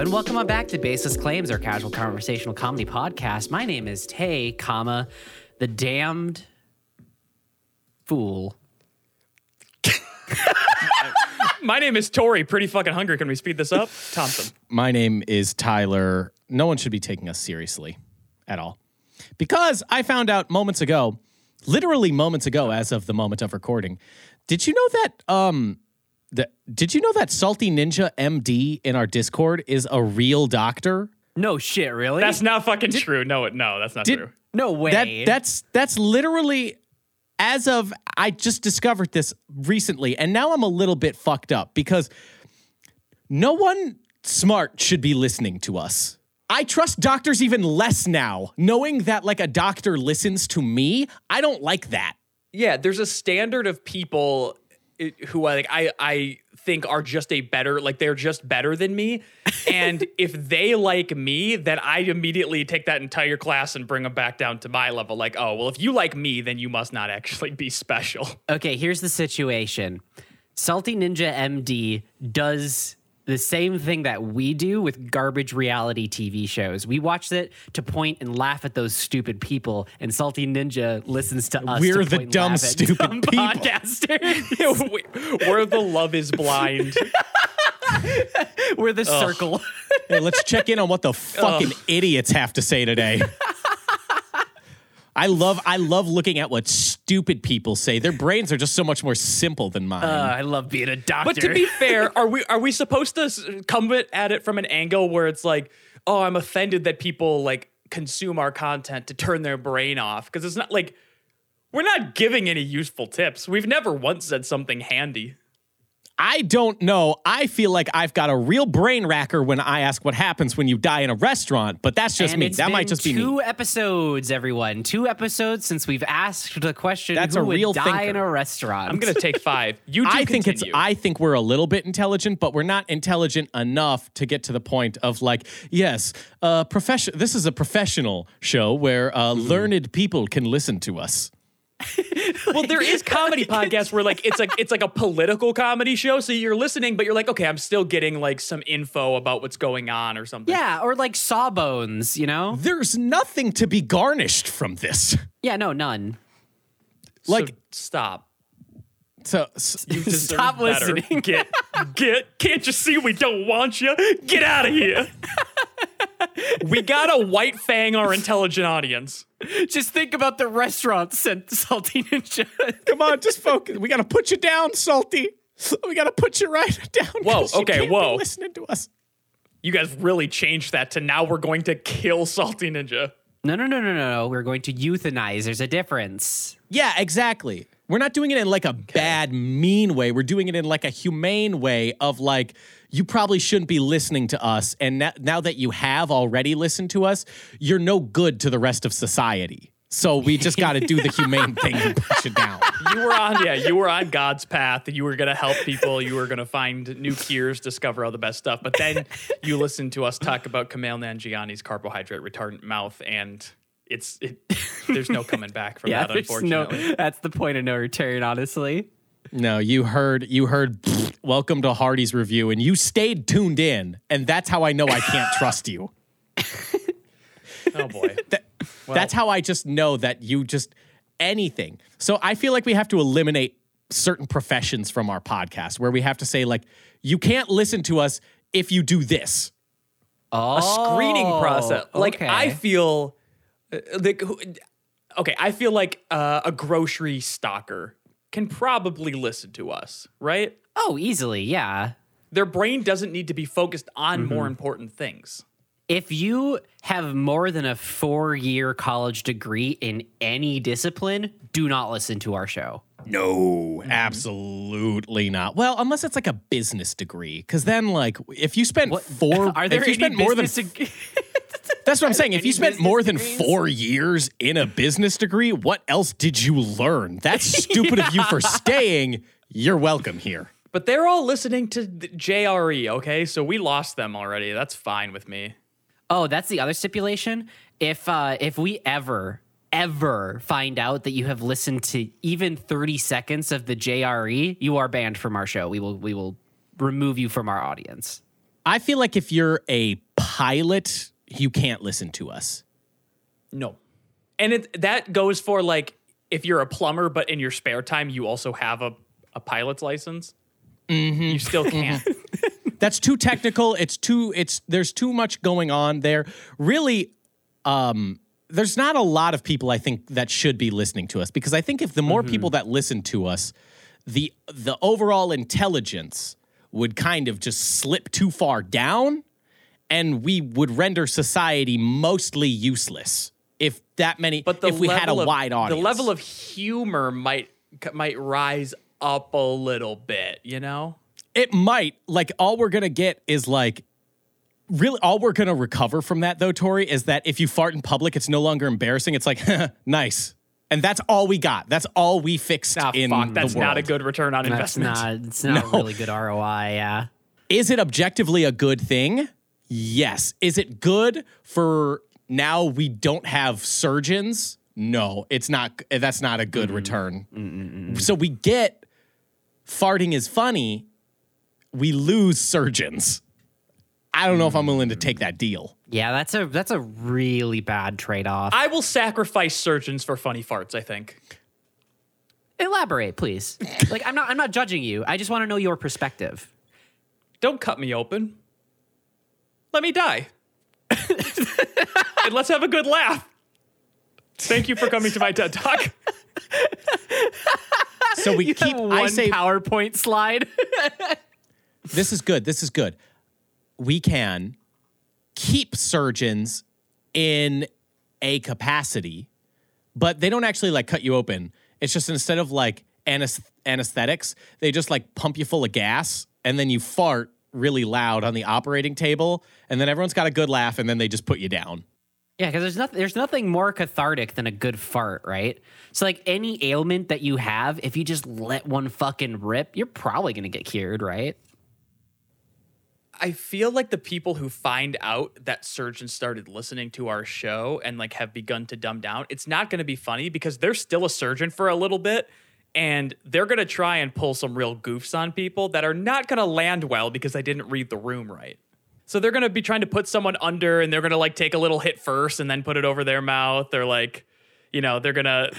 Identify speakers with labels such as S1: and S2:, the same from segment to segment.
S1: and welcome on back to Baseless Claims, our casual conversational comedy podcast. My name is Tay, comma, the damned fool.
S2: My name is Tori. Pretty fucking hungry. Can we speed this up? Thompson.
S3: My name is Tyler. No one should be taking us seriously at all. Because I found out moments ago, literally moments ago, as of the moment of recording, did you know that um that did you know that Salty Ninja MD in our Discord is a real doctor?
S1: No shit, really?
S2: That's not fucking true. No, no, that's not
S3: Did-
S2: true.
S1: no way.
S3: That that's that's literally as of I just discovered this recently, and now I'm a little bit fucked up because no one smart should be listening to us. I trust doctors even less now, knowing that like a doctor listens to me. I don't like that.
S2: Yeah, there's a standard of people i- who I like I I think are just a better like they're just better than me. And if they like me, then I immediately take that entire class and bring them back down to my level. Like, oh, well, if you like me, then you must not actually be special.
S1: Okay, here's the situation. Salty Ninja MD does the same thing that we do with garbage reality TV shows. We watch it to point and laugh at those stupid people, and Salty Ninja listens to us.
S3: We're
S1: to
S3: the
S1: point and
S3: dumb,
S1: laugh
S3: stupid
S1: dumb
S3: people.
S1: podcasters.
S2: We- We're the love is blind.
S1: We're the circle.
S3: Hey, let's check in on what the fucking idiots have to say today. I love I love looking at what stupid people say. Their brains are just so much more simple than mine.
S1: Uh, I love being a doctor.
S2: But to be fair, are we are we supposed to come at at it from an angle where it's like, oh, I'm offended that people like consume our content to turn their brain off because it's not like we're not giving any useful tips. We've never once said something handy.
S3: I don't know. I feel like I've got a real brain racker when I ask what happens when you die in a restaurant, but that's just
S1: and
S3: me.
S1: it's
S3: That might
S1: been
S3: just be
S1: two episodes, everyone. Two episodes since we've asked the question:
S3: That's
S1: Who
S3: a
S1: would
S3: real
S1: die
S3: thinker.
S1: in a restaurant?
S2: I'm gonna take five. You do
S3: I think it's. I think we're a little bit intelligent, but we're not intelligent enough to get to the point of like, yes, uh profession this is a professional show where uh,
S1: Mm-hmm.
S3: learned people can listen to us.
S2: well, there is comedy podcasts where like it's like it's like a political comedy show. So you're listening, but you're like, okay, I'm still getting like some info about what's going on or something.
S1: Yeah, or like Sawbones, you know?
S3: There's nothing to be garnished from this.
S1: Yeah, no, none.
S2: So
S3: Like
S2: stop.
S3: So, s-
S2: You deserve
S1: Stop
S2: better.
S1: listening.
S2: Get, get. Can't you see we don't want you? Get out of here. we gotta white fang our intelligent audience.
S1: Just think about the restaurant sent Salty Ninja.
S3: come on, just focus. We got to put you down, Salty. We got to put you right down.
S2: Whoa,
S3: 'cause you
S2: okay,
S3: can't be
S2: whoa.
S3: listening to us.
S2: You guys really changed that to now we're going to kill Salty Ninja.
S1: no, no, no, no, no, no. We're going to euthanize. There's a difference.
S3: Yeah, exactly. We're not doing it in like a bad, mean way. We're doing it in like a humane way of like, you probably shouldn't be listening to us. And now, now that you have already listened to us, you're no good to the rest of society. So we just got to do the humane thing and push it down.
S2: You were on, yeah, you were on God's path. You were gonna help people. You were gonna find new cures, discover all the best stuff. But then you listened to us talk about Kumail Nanjiani's carbohydrate retardant mouth, and it's it, there's no coming back from
S1: Yeah,
S2: that.
S1: there's no.
S2: Unfortunately,
S1: That's the point of no return, honestly.
S3: No, you heard, you heard, welcome to Hardy's review, and you stayed tuned in. And that's how I know I can't trust you.
S2: oh boy.
S3: That, that's how I just know that you just anything. So I feel like we have to eliminate certain professions from our podcast where we have to say like you can't listen to us if you do this.
S1: Oh,
S2: a screening process. Like
S1: okay.
S2: I feel, uh, like okay, I feel like uh, a grocery stalker can probably listen to us, right?
S1: Oh, easily, yeah.
S2: Their brain doesn't need to be focused on
S1: Mm-hmm.
S2: more important things.
S1: If you have more than a four year college degree in any discipline, do not listen to our show.
S3: No, absolutely not. Well, unless it's like a business degree, because then like if you spent four,
S1: Are there
S3: if you
S1: any
S3: spent more than
S1: business ag-
S3: that's what I'm saying. If you spent more than
S1: degrees?
S3: four years in a business degree, what else did you learn? That's stupid of you for staying. You're welcome here.
S2: But they're all listening to the JRE, okay? So we lost them already. That's fine with me.
S1: Oh, that's the other stipulation. If uh, if we ever ever find out that you have listened to even 30 seconds of the JRE, you are banned from our show. We will we will remove you from our audience.
S3: I feel like if you're a pilot, you can't listen to us.
S2: No. And it that goes for like if you're a plumber, but in your spare time you also have a, a pilot's license. Mm-hmm. You still mm-hmm. can't.
S3: That's too technical. It's too it's there's too much going on there. Really um there's not a lot of people I think that should be listening to us because I think if the more mm-hmm. people that listen to us, the the overall intelligence would kind of just slip too far down and we would render society mostly useless if that many
S2: But the
S3: if we had a
S2: level of-
S3: wide audience.
S2: The level of humor might might rise up a little bit, you know?
S3: It might. Like all we're gonna get is like really all we're gonna recover from that though, Tori, is that if you fart in public, it's no longer embarrassing. It's like nice. And that's all we got. That's all we fixed
S2: Ah,
S3: in
S2: fuck, that's
S3: the
S2: not a good return on
S1: That's
S2: investment.
S1: not. It's not
S3: No.
S1: really good ROI. Yeah.
S3: Is it objectively a good thing? Yes. Is it good for now we don't have surgeons? No, it's not. That's not a good return. So we get farting is funny. We lose surgeons. I don't know if I'm willing to take that deal.
S1: Yeah, that's a that's a really bad trade off.
S2: I will sacrifice surgeons for funny farts, I think.
S1: Elaborate, please. like I'm not I'm not judging you. I just want to know your perspective.
S2: Don't cut me open. Let me die. and let's have a good laugh. Thank you for coming to my TED Talk.
S3: So we
S1: You
S3: keep.
S1: have
S3: I
S1: one
S3: say
S1: PowerPoint slide.
S3: this is good. This is good. We can keep surgeons in a capacity, but they don't actually like cut you open. It's just instead of like anes- anesthetics, they just like pump you full of gas and then you fart really loud on the operating table, and then everyone's got a good laugh, and then they just put you down.
S1: Yeah, because there's nothing there's nothing more cathartic than a good fart, right? So like any ailment that you have, if you just let one fucking rip, you're probably gonna get cured, right?
S2: I feel like the people who find out that surgeons started listening to our show and like have begun to dumb down, it's not going to be funny because they're still a surgeon for a little bit and they're going to try and pull some real goofs on people that are not going to land well because they didn't read the room right. So they're going to be trying to put someone under and they're going to like take a little hit first and then put it over their mouth. They're like, you know, they're going to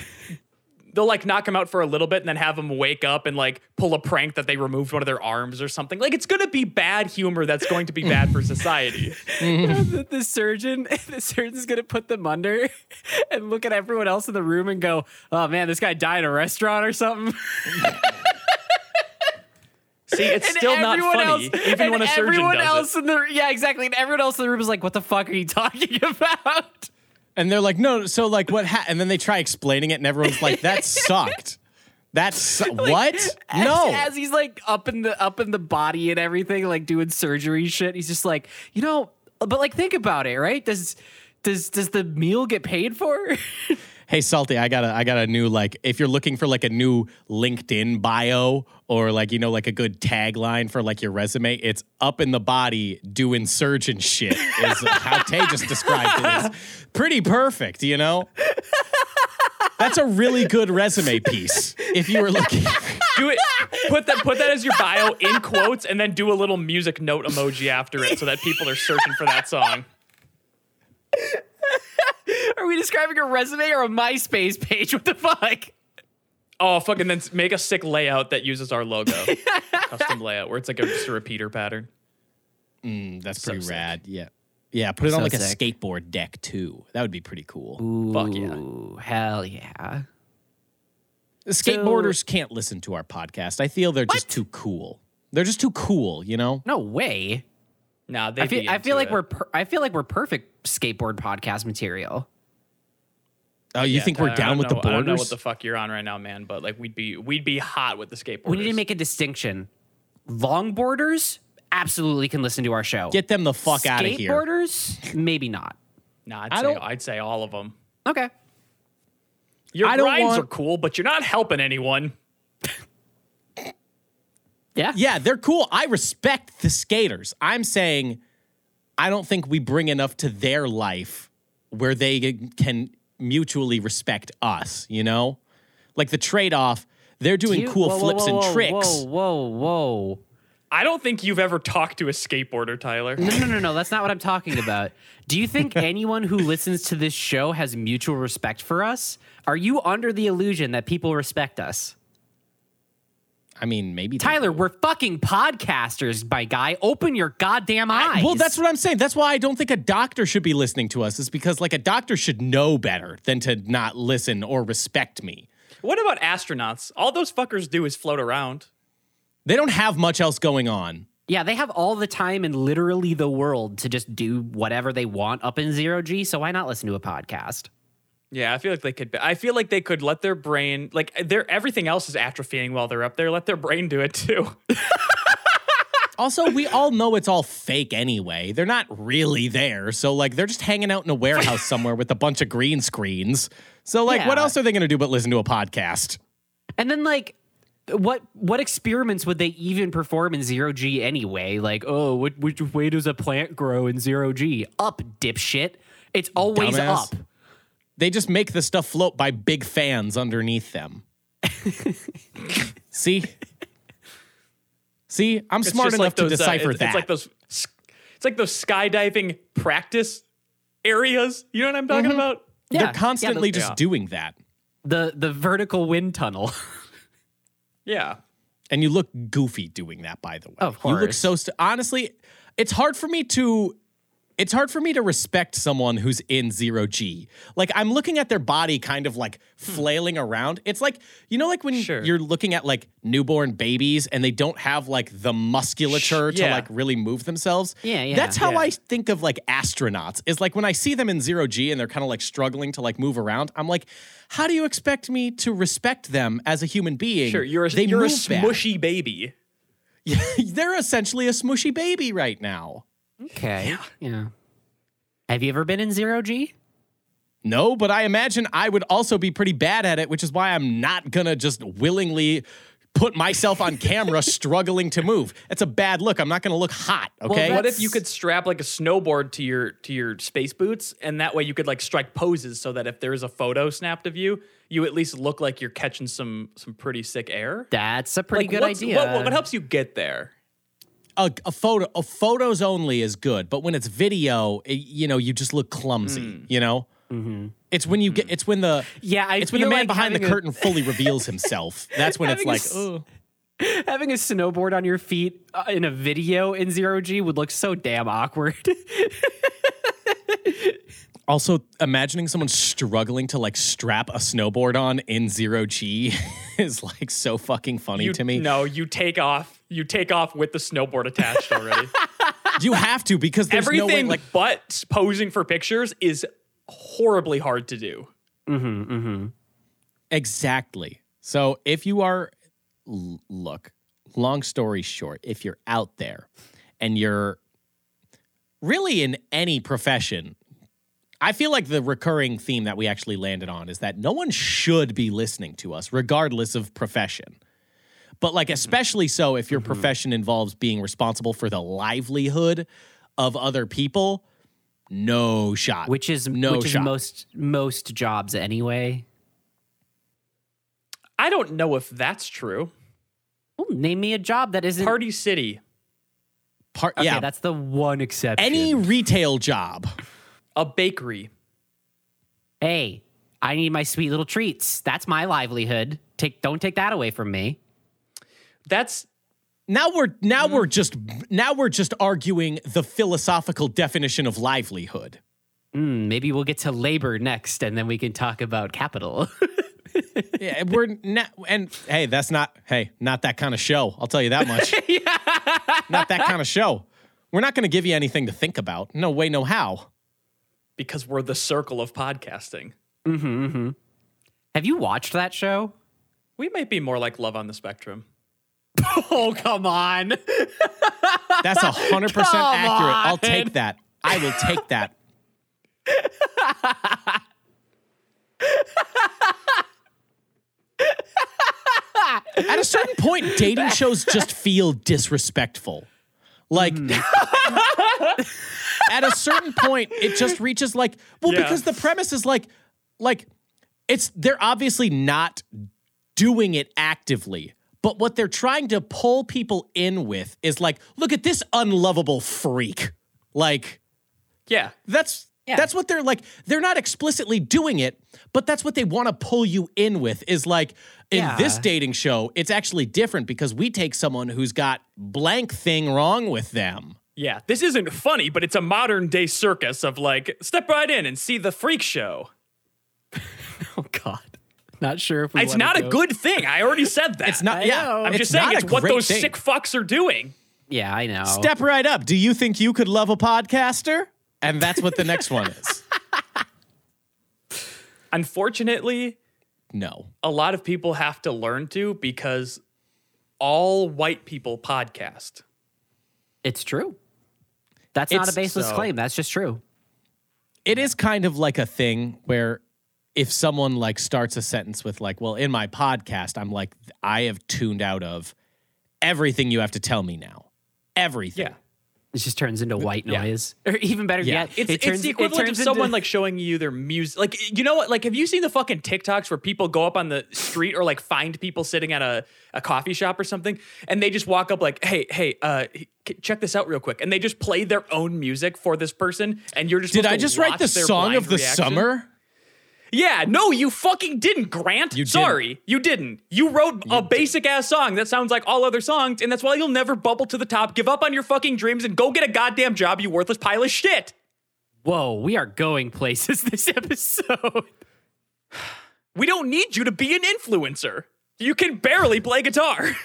S2: they'll like knock him out for a little bit and then have him wake up and like pull a prank that they removed one of their arms or something. Like it's gonna be bad humor that's going to be bad for society.
S1: the, the surgeon, the surgeon's gonna put them under and look at everyone else in the room and go, "Oh man, this guy died in a restaurant or something."
S2: See, it's
S1: And
S2: still not funny,
S1: else-
S2: even when a surgeon
S1: everyone
S2: does
S1: else
S2: it.
S1: in the yeah, exactly. And everyone else in the room is like, "What the fuck are you talking about?"
S3: And they're like, no, so like what? Ha-? And then they try explaining it, and everyone's like, that sucked. That's su- what?
S1: As,
S3: No.
S1: as he's like up in the up in the body and everything, like doing surgery shit. He's just like, you know, but like think about it, right? Does does does the meal get paid for?
S3: Hey Salty, I got a I got a new like if you're looking for like a new LinkedIn bio or like you know like a good tagline for like your resume, it's up in the body doing surgeon shit is how Tay just described it. As pretty perfect, you know? That's a really good resume piece. If you were looking
S2: Do it. Put that. Put that as your bio in quotes, and then do a little music note emoji after it, so that people are searching for that song.
S1: Are we describing a resume or a MySpace page? What the fuck?
S2: Oh, fucking then make a sick layout that uses our logo, custom layout, where it's like a, just a repeater pattern.
S3: Mm, that's
S2: So
S3: pretty
S2: sick.
S3: rad. Yeah. Yeah, put it on
S1: So
S3: like a skateboard deck too. That would be pretty cool.
S2: Fuck yeah.
S1: Hell yeah.
S3: Skateboarders can't listen to our podcast. I feel they're just too cool. They're just too cool, you know?
S1: No way.
S2: Nah, they.
S1: I feel I feel like we're per- I feel like we're perfect skateboard podcast material.
S3: Oh, you think we're down with the borders?
S2: I don't know what the fuck you're on right now, man. But like, we'd be we'd be hot with the skateboarders.
S1: We need to make a distinction. Longboarders absolutely can listen to our show.
S3: Get them the fuck out of here.
S1: Skateboarders, maybe not.
S2: Nah, I'd
S3: I
S2: say
S3: don't-
S2: I'd say all of them.
S1: Okay.
S2: Your
S3: I don't want-
S2: are cool, but you're not helping anyone.
S1: Yeah.
S3: Yeah, they're cool. I respect the skaters. I'm saying I don't think we bring enough to their life where they can mutually respect us, you know? Like the trade off, they're doing
S1: You-
S3: cool
S1: whoa, whoa,
S3: flips
S1: whoa,
S3: and tricks.
S1: Whoa, whoa, whoa.
S2: I don't think you've ever talked to a skateboarder, Tyler.
S1: No, no, no, no. That's not what I'm talking about. Do you think anyone who listens to this show has mutual respect for us? Are you under the illusion that people respect us?
S3: I mean, maybe
S1: Tyler, we're fucking podcasters, by guy. Open your goddamn eyes.
S3: Well, that's what I'm saying. That's why I don't think a doctor should be listening to us. Is because like a doctor should know better than to not listen or respect me.
S2: What about astronauts? All those fuckers do is float around.
S3: They don't have much else going on.
S1: Yeah, they have all the time in literally the world to just do whatever they want up in zero G. So why not listen to a podcast?
S2: Yeah, I feel like they could. I feel like they could let their brain, like eh, their everything else is atrophying while they're up there. Let their brain do it too.
S3: Also, we all know it's all fake anyway. They're not really there. So, like, they're just hanging out in a warehouse somewhere with a bunch of green screens. So, like, what else are they going to do but listen to a podcast?
S1: And then like what what experiments would they even perform in zero G anyway? Like, oh, what, which way does a plant grow in zero G? Up, dipshit. It's always
S3: Dumbass.
S1: up.
S3: They just make the stuff float by big fans underneath them. See? See, I'm
S2: It's
S3: smart enough
S2: like
S3: to
S2: those, uh,
S3: decipher
S2: it's,
S3: that.
S2: It's like those. It's like those skydiving practice areas. You know what I'm talking
S3: Mm-hmm.
S2: about?
S1: Yeah,
S3: They're constantly
S1: yeah, the,
S3: just
S2: yeah.
S3: doing that.
S1: the the vertical wind tunnel.
S2: Yeah.
S3: And you look goofy doing that, by the way.
S1: Of course.
S3: You look so. St- honestly, it's hard for me to. It's hard for me to respect someone who's in zero G. Like I'm looking at their body, kind of like hmm. flailing around. It's like you know, like when
S2: Sure.
S3: you're looking at like newborn babies and they don't have like the musculature to
S2: yeah.
S3: like really move themselves.
S1: Yeah, yeah,
S3: That's how
S2: yeah.
S3: I think of like astronauts. Is like when I see them in zero G and they're kind of like struggling to like move around. I'm like, how do you expect me to respect them as a human being?
S2: Sure. You're a,
S3: they
S2: you're a
S3: move bad.
S2: smushy baby.
S3: They're essentially a smushy baby right now.
S1: Okay. Yeah. Have you ever been in zero G?
S3: No, but I imagine I would also be pretty bad at it, which is why I'm not gonna just willingly put myself on camera struggling to move. It's a bad look. I'm not gonna look hot, okay?
S2: What if you could strap like a snowboard to your to your space boots, and that way you could like strike poses so that if there is a photo snapped of you, you at least look like you're catching some some pretty sick air.
S1: That's a pretty
S2: Like,
S1: good idea.
S2: What, what, what helps you get there?
S3: A, a photo, a photos only is good, but when it's video, it- you know, you just look clumsy. You know, it's when you get, it's when the
S1: Yeah, I
S3: it's when the man
S1: like
S3: behind the
S1: having a-
S3: curtain fully reveals himself. That's when it's
S1: Having a
S3: like, oh.
S1: Having a snowboard on your feet uh, in a video in zero G would look so damn awkward.
S3: Also, imagining someone struggling to like strap a snowboard on in zero G is like so fucking funny
S2: You,
S3: to me.
S2: No, you take off. You take off with the snowboard attached already.
S3: You have to because there's no way
S2: Everything
S3: like
S2: but posing for pictures is horribly hard to do. Mm-hmm, mm-hmm.
S3: exactly. So if you are l- look, long story short, if you're out there and you're really in any profession, I feel like the recurring theme that we actually landed on is that no one should be listening to us regardless of profession. But like mm-hmm. especially so if your mm-hmm. profession involves being responsible for the livelihood of other people, no shot.
S1: which is
S3: no
S1: which is
S3: shot.
S1: most most jobs anyway.
S2: I don't know if that's true.
S1: Well, name me a job that isn't.
S2: Party City,
S3: Part,
S1: okay,
S3: yeah,
S1: that's the one exception.
S3: any retail job.
S2: a bakery.
S1: hey, I need my sweet little treats. That's my livelihood. Take don't take that away from me.
S2: That's
S3: Now we're now we're mm. just now we're just arguing the philosophical definition of livelihood.
S1: Hmm, maybe we'll get to labor next, and then we can talk about capital.
S3: Yeah, we're not, and hey, that's not hey, not that kind of show. I'll tell you that much. yeah. Not that kind of show. We're not going to give you anything to think about. No way, no how.
S2: because we're the circle of podcasting. Mm-hmm, mm-hmm.
S1: Have you watched that show?
S2: We might be more like Love on the Spectrum.
S1: Oh come on!
S3: That's a hundred percent
S1: Come
S3: accurate. I'll take that. I will take that. At a certain point, dating shows just feel disrespectful. Like, hmm. at a certain point, it just reaches like, well,
S2: Yeah.
S3: because the premise is like, like, it's they're obviously not doing it actively, But what they're trying to pull people in with is like, look at this unlovable freak. Like,
S2: Yeah.
S3: that's
S1: Yeah.
S3: that's what they're like. They're not explicitly doing it, but that's what they want to pull you in with. Is like in
S1: Yeah.
S3: this dating show, it's actually different because we take someone who's got blank thing wrong with them.
S2: Yeah. This isn't funny, but it's a modern day circus of like, step right in and see the freak show.
S1: Oh God. Not sure if we
S2: It's
S1: wanna
S2: not a good thing. I already said that.
S3: It's not.
S1: I
S3: yeah,
S1: know.
S2: I'm
S3: it's
S2: just saying it's what those
S3: thing.
S2: sick fucks are doing.
S1: Yeah, I know.
S3: Step right up. Do you think you could love a podcaster? And that's what the next one is.
S2: Unfortunately,
S3: No.
S2: a lot of people have to learn to because all white people podcast.
S1: It's true. That's not a baseless
S2: so-
S1: claim. That's just true.
S3: It is kind of like a thing where if someone like starts a sentence with like, well, in my podcast, I'm like, I have tuned out of everything you have to tell me now. Everything.
S2: Yeah.
S1: It just turns into white
S2: Yeah.
S1: noise. Or even better
S3: Yeah.
S1: yet,
S2: It's,
S1: it
S2: it's
S1: turns,
S2: the
S1: it
S2: equivalent of
S1: turns
S2: someone
S1: into,
S2: like showing you their music. Like, you know what? Like, have you seen the fucking TikToks where people go up on the street or like find people sitting at a, a coffee shop or something and they just walk up like, hey, hey, uh, check this out real quick. And they just play their own music for this person. And you're just
S3: Did
S2: supposed
S3: I
S2: to
S3: just write the song of the
S2: reaction.
S3: summer?
S2: Yeah, no, you fucking didn't, Grant.
S3: You
S2: Sorry, you didn't. You wrote a basic ass song that sounds like all other songs, and that's why you'll never bubble to the top. Give up on your fucking dreams and go get a goddamn job, you worthless pile of shit.
S1: Whoa, we are going places this episode.
S2: We don't need you to be an influencer. You can barely play guitar.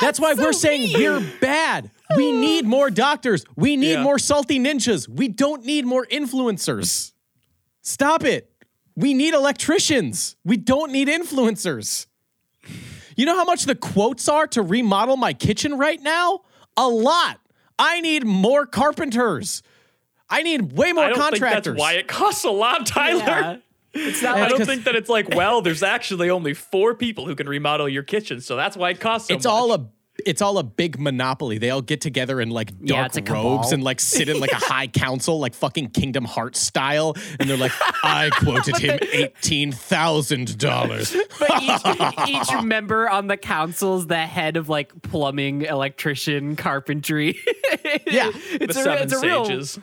S3: That's why we're saying we're bad. We need more doctors. We need
S2: Yeah.
S3: more salty ninjas. We don't need more influencers. Stop it. We need electricians. We don't need influencers. You know how much the quotes are to remodel my kitchen right now? A lot. I need more carpenters. I need way more
S2: I don't
S3: contractors.
S2: think that's why it costs a lot, Tyler.
S1: Yeah. It's not
S2: I don't think that it's like, well, there's actually only four people who can remodel your kitchen, so that's why it costs so
S3: it's
S2: much.
S3: all a it's all a big monopoly. They all get together in like
S1: Yeah,
S3: dark
S1: it's a cabal.
S3: robes and like sit in like a high council, like fucking Kingdom Hearts style, and they're like, "I quoted him eighteen thousand dollars."
S1: But each, each member on the council's the head of like plumbing, electrician, carpentry.
S3: Yeah,
S1: it's
S2: the
S1: a,
S2: seven
S1: it's a real-
S2: sages.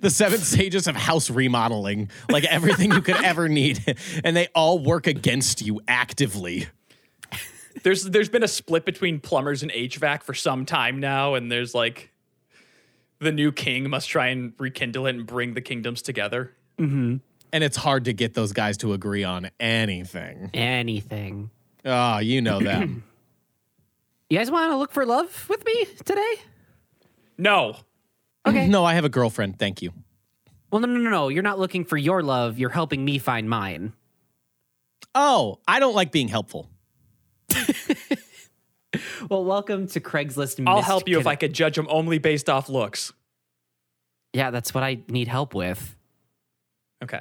S3: the seven stages of house remodeling, like everything you could ever need, and they all work against you actively.
S2: There's there's been a split between plumbers and HVAC for some time now, and there's like the new king must try and rekindle it and bring the kingdoms together. Mm-hmm.
S3: And it's hard to get those guys to agree on anything.
S1: Anything.
S3: Oh, you know them.
S1: You guys want to look for love with me today?
S2: No,
S1: Okay.
S3: no, I have a girlfriend. Thank you.
S1: Well, no, no, no, no. You're not looking for your love. You're helping me find mine.
S3: Oh, I don't like being helpful.
S1: Well, welcome to Craigslist.
S2: I'll help you if I could judge them only based off looks.
S1: Yeah, that's what I need help with.
S2: Okay.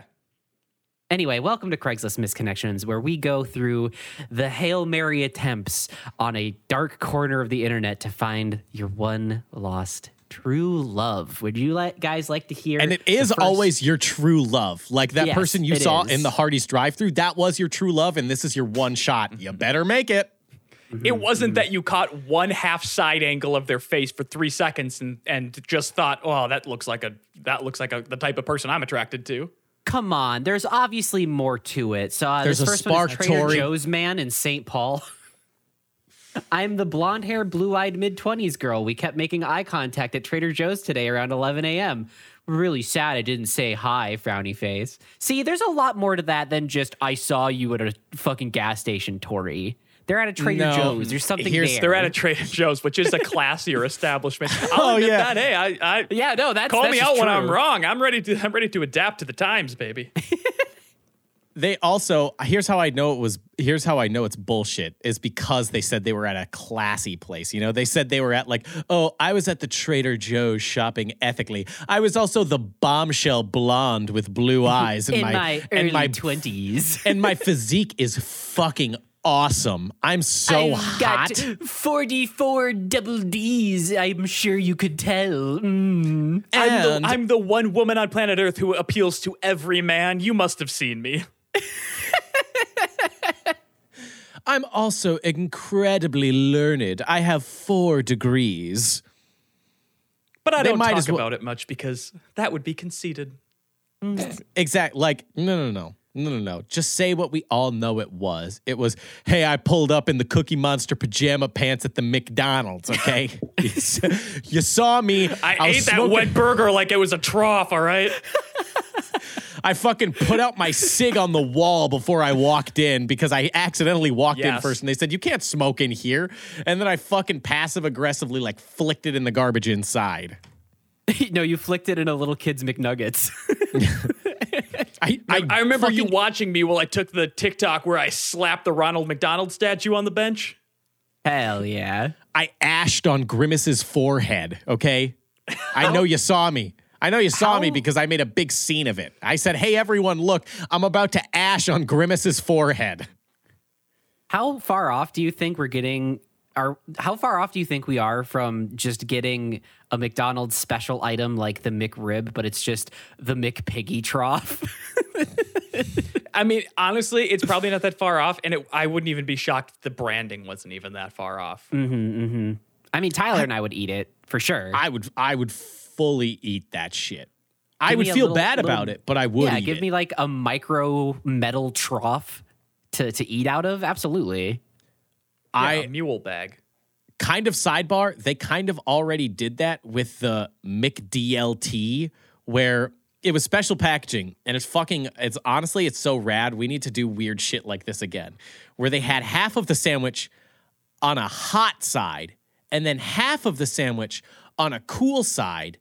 S1: Anyway, welcome to Craigslist Misconnections, where we go through the Hail Mary attempts on a dark corner of the internet to find your one lost true love. Would you like guys like to hear?
S3: And it is
S1: first-
S3: always your true love. Like that
S1: Yes,
S3: person you saw
S1: is.
S3: in the Hardee's drive through, that was your true love, and this is your one shot. You better make it.
S2: It wasn't that you caught one half side angle of their face for three seconds and and just thought, oh, that looks like a that looks like a, the type of person I'm attracted to.
S1: Come on, there's obviously more to it. So uh,
S3: There's
S1: this
S3: a
S1: first one is
S3: spark,
S1: Trader
S3: Tori.
S1: Joe's man in St. Paul. I'm the blonde haired, blue eyed mid 20s girl. We kept making eye contact at Trader Joe's today around 11 a.m. Really sad I didn't say hi, frowny face. See, there's a lot more to that than just I saw you at a fucking gas station, Tori. They're at a Trader
S3: No,
S1: Joe's. There's something
S3: here's-
S1: there.
S2: They're at a Trader Joe's, which is a classier establishment. I'll
S3: Oh, yeah.
S2: that. Hey, I, I
S1: yeah, no, that's
S2: call
S1: that's
S2: me out when. I'm wrong. I'm ready to I'm ready to adapt to the times, baby.
S3: They also here's how I know it was here's how I know it's bullshit is because they said they were at a classy place. You know, they said they were at like, oh, I was at the Trader Joe's shopping ethically. I was also the bombshell blonde with blue eyes and
S1: In
S3: my,
S1: my,
S3: and
S1: early
S3: my
S1: 20s.
S3: and my physique is fucking awesome. I'm so
S1: I've
S3: hot.
S1: got 44 double D's. I'm sure you could tell. Mm.
S2: I'm the, I'm the one woman on planet Earth who appeals to every man. You must have seen me.
S3: I'm also incredibly learned. I have four degrees.
S2: But I
S3: They
S2: don't talk
S3: well-
S2: about it much because that would be conceited.
S3: Mm, exactly. Like, no, no, no. No, no, no. Just say what we all know it was. It was, hey, I pulled up in the Cookie Monster pajama pants at the McDonald's, okay? you, saw me.
S2: I,
S3: was
S2: ate that wet burger like it was a trough, all right?
S3: I fucking put out my cig on the wall before I walked in because I accidentally walked in first and they said, you can't smoke in here. And then I fucking passive aggressively like flicked it in the garbage inside.
S1: no, you flicked it in a little kid's McNuggets.
S3: I, I,
S2: I remember you watching me while I took the TikTok where I slapped the Ronald McDonald statue on the bench.
S1: Hell yeah.
S3: I ashed on Grimace's forehead, okay? I know oh. you saw me. I know you saw me because I made a big scene of it. I said, hey, everyone, look, I'm about to ash on Grimace's forehead.
S1: How far off do you think we're getting? Are how far off do you think we are from just getting a McDonald's special item like the McRib, but it's just the McPiggy trough?
S2: I mean, honestly, it's probably not that far off, and it, I wouldn't even be shocked if the branding wasn't even that far off.
S3: Mm.
S1: I mean, Tyler and I would eat it for sure.
S3: I would I would fully eat that shit. I would feel
S1: little-
S3: bad
S1: little-
S3: about it, but I would
S1: yeah,
S3: eat
S1: give
S3: it.
S1: me like a micro metal trough to to eat out of. Absolutely.
S2: Yeah,
S3: I
S2: a mule bag.
S3: kind of sidebar, they kind of already did that with the McDLT, where it was special packaging, and it's fucking. It's honestly, it's so rad. We need to do weird shit like this again, where they had half of the sandwich on a hot side, and then half of the sandwich on a cool side,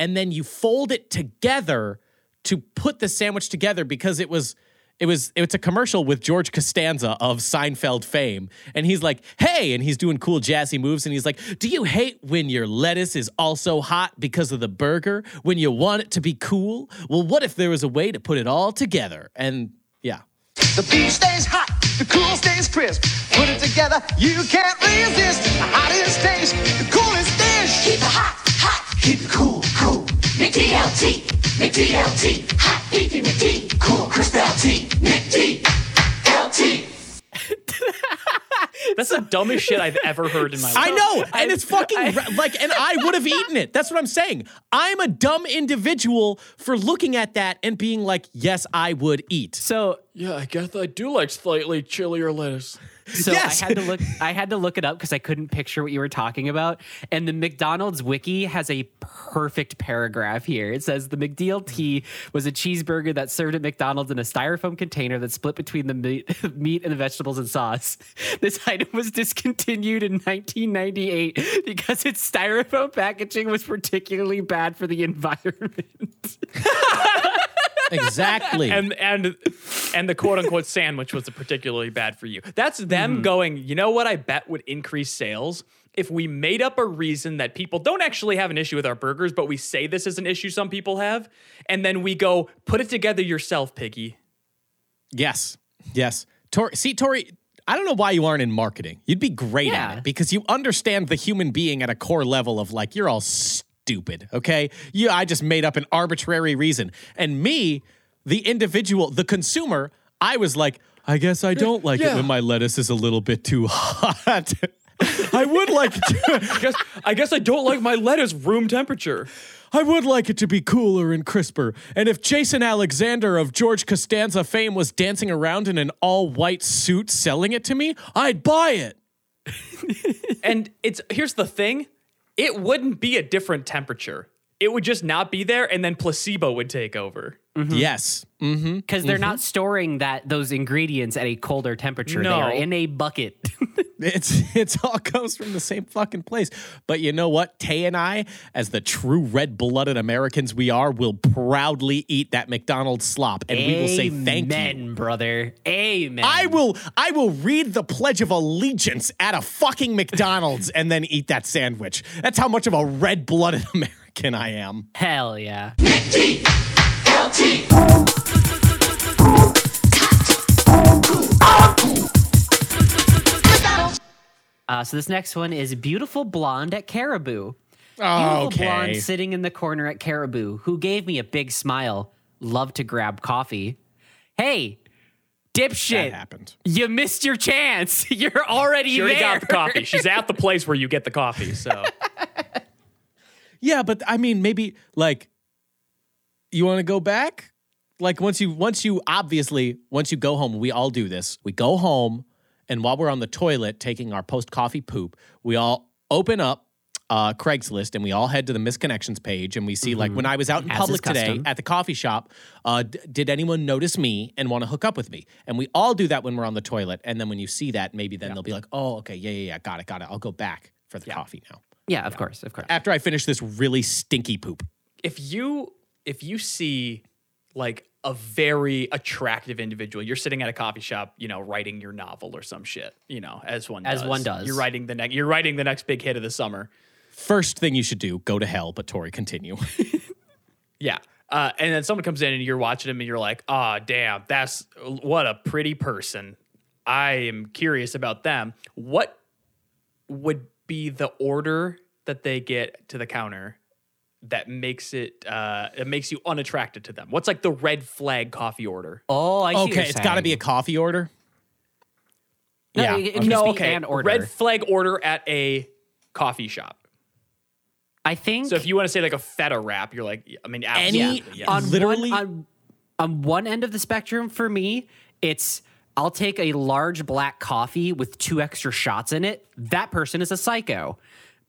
S3: and then you fold it together to put the sandwich together because it was it was it's a commercial with George Costanza of Seinfeld fame and he's like hey and he's doing cool jazzy moves and he's like do you hate when your lettuce is also hot because of the burger when you want it to be cool well what if there was a way to put it all together and yeah
S4: The beef stays hot, the cool stays crisp. Put it together, you can't resist. The hottest taste, the coolest dish.
S5: Keep it hot, hot. Keep it cool, cool. McDLT, McDLT. Hot beefy McD. Cool, crisp LT. McDLT.
S2: That's the dumbest shit I've ever heard in my life.
S3: I know, and it's fucking ra- like, and I would have eaten it. That's what I'm saying. I'm a dumb individual for looking at that and being like, yes, I would eat.
S1: So
S2: Yeah, I guess I do like slightly chillier lettuce.
S1: So
S3: Yes.
S1: I had to look. I had to look it up because I couldn't picture what you were talking about. And the McDonald's wiki has a perfect paragraph here. It says the McDLT mm. was a cheeseburger that served at McDonald's in a styrofoam container that split between the meat, meat and the vegetables and sauce. This item was discontinued in 1998 because its styrofoam packaging was particularly bad for the environment.
S3: Exactly.
S2: and and and the quote unquote sandwich was particularly bad for you. That's them mm-hmm. going, you know what I bet would increase sales? If we made up a reason that people don't actually have an issue with our burgers, but we say this is an issue some people have, and then we go, put it together yourself, Piggy.
S3: yes, yes. Tori, see, Tori, I don't know why you aren't in marketing. You'd be great
S1: Yeah.
S3: at it because you understand the human being at a core level of like, you're all stupid, okay? You, I just made up an arbitrary reason. And me, the individual, the consumer, I was like, I guess I don't like it when my lettuce is a little bit too hot. I would like to.
S2: I guess I guess I don't like my lettuce room temperature.
S3: I would like it to be cooler and crisper. And if Jason Alexander of George Costanza fame was dancing around in an all white suit selling it to me, I'd buy it.
S2: And it's here's the thing, it wouldn't be a different temperature. It would just not be there, and then placebo would take over. Mm-hmm.
S3: Yes. Mm-hmm.
S1: Because they're not mm-hmm. storing that those ingredients at a colder temperature. They are in a bucket.
S3: It's it's all comes from the same fucking place. But you know what? Tay and I, as the true red-blooded Americans we are, will proudly eat that McDonald's slop and we will say thank you.
S1: Amen, brother. Amen.
S3: I will I will read the Pledge of Allegiance at a fucking McDonald's and then eat that sandwich. That's how much of a red-blooded American I am.
S1: Hell yeah. Uh, so this next one is beautiful blonde at Caribou.
S3: Oh,
S1: Beautiful blonde sitting in the corner at Caribou who gave me a big smile. Love to grab coffee. Hey,
S3: That
S1: dipshit,
S3: happened.
S1: you missed your chance. You're already
S2: She already
S1: there.
S2: got the coffee. She's at the place where you get the coffee. So
S3: Yeah, but I mean, maybe like you want to go back. Like once you once you obviously once you go home, we all do this. We go home, and while we're on the toilet taking our post coffee poop, we all open up uh, Craigslist and we all head to the misconnections page and we see like when I was out in
S1: As
S3: public today at the coffee shop, uh, d- did anyone notice me and want to hook up with me? And we all do that when we're on the toilet. And then when you see that, maybe then they'll be like, oh, okay, yeah, yeah, yeah, got it, got it. I'll go back for the coffee now
S1: Yeah, of course, of course.
S3: after I finish this really stinky poop.
S2: if you if you see like a very attractive individual, you're sitting at a coffee shop, you know, writing your novel or some shit, you know, as one
S1: As
S2: does.
S1: one does.
S2: You're writing the next you're writing the next big hit of the summer.
S3: First thing you should do, go to hell. But Tori, continue.
S2: Yeah. Uh, and then someone comes in and you're watching him and you're like, oh, damn, that's what a pretty person. I am curious about them. What would be the order that they get to the counter that makes it, uh, it makes you unattracted to them? What's like the red flag coffee order?
S1: Oh, I see.
S3: okay, it's got to be a coffee order.
S1: No,
S3: yeah.
S1: it- it
S3: okay.
S1: can
S2: no,
S1: be
S2: okay.
S1: an order.
S2: Red flag order at a coffee shop.
S1: I think
S2: So if you want to say like a feta wrap, you're like, I mean,
S3: Any-
S2: absolutely, yes.
S1: on
S3: Literally-
S1: one, on, on one end of the spectrum for me, it's I'll take a large black coffee with two extra shots in it. That person is a psycho.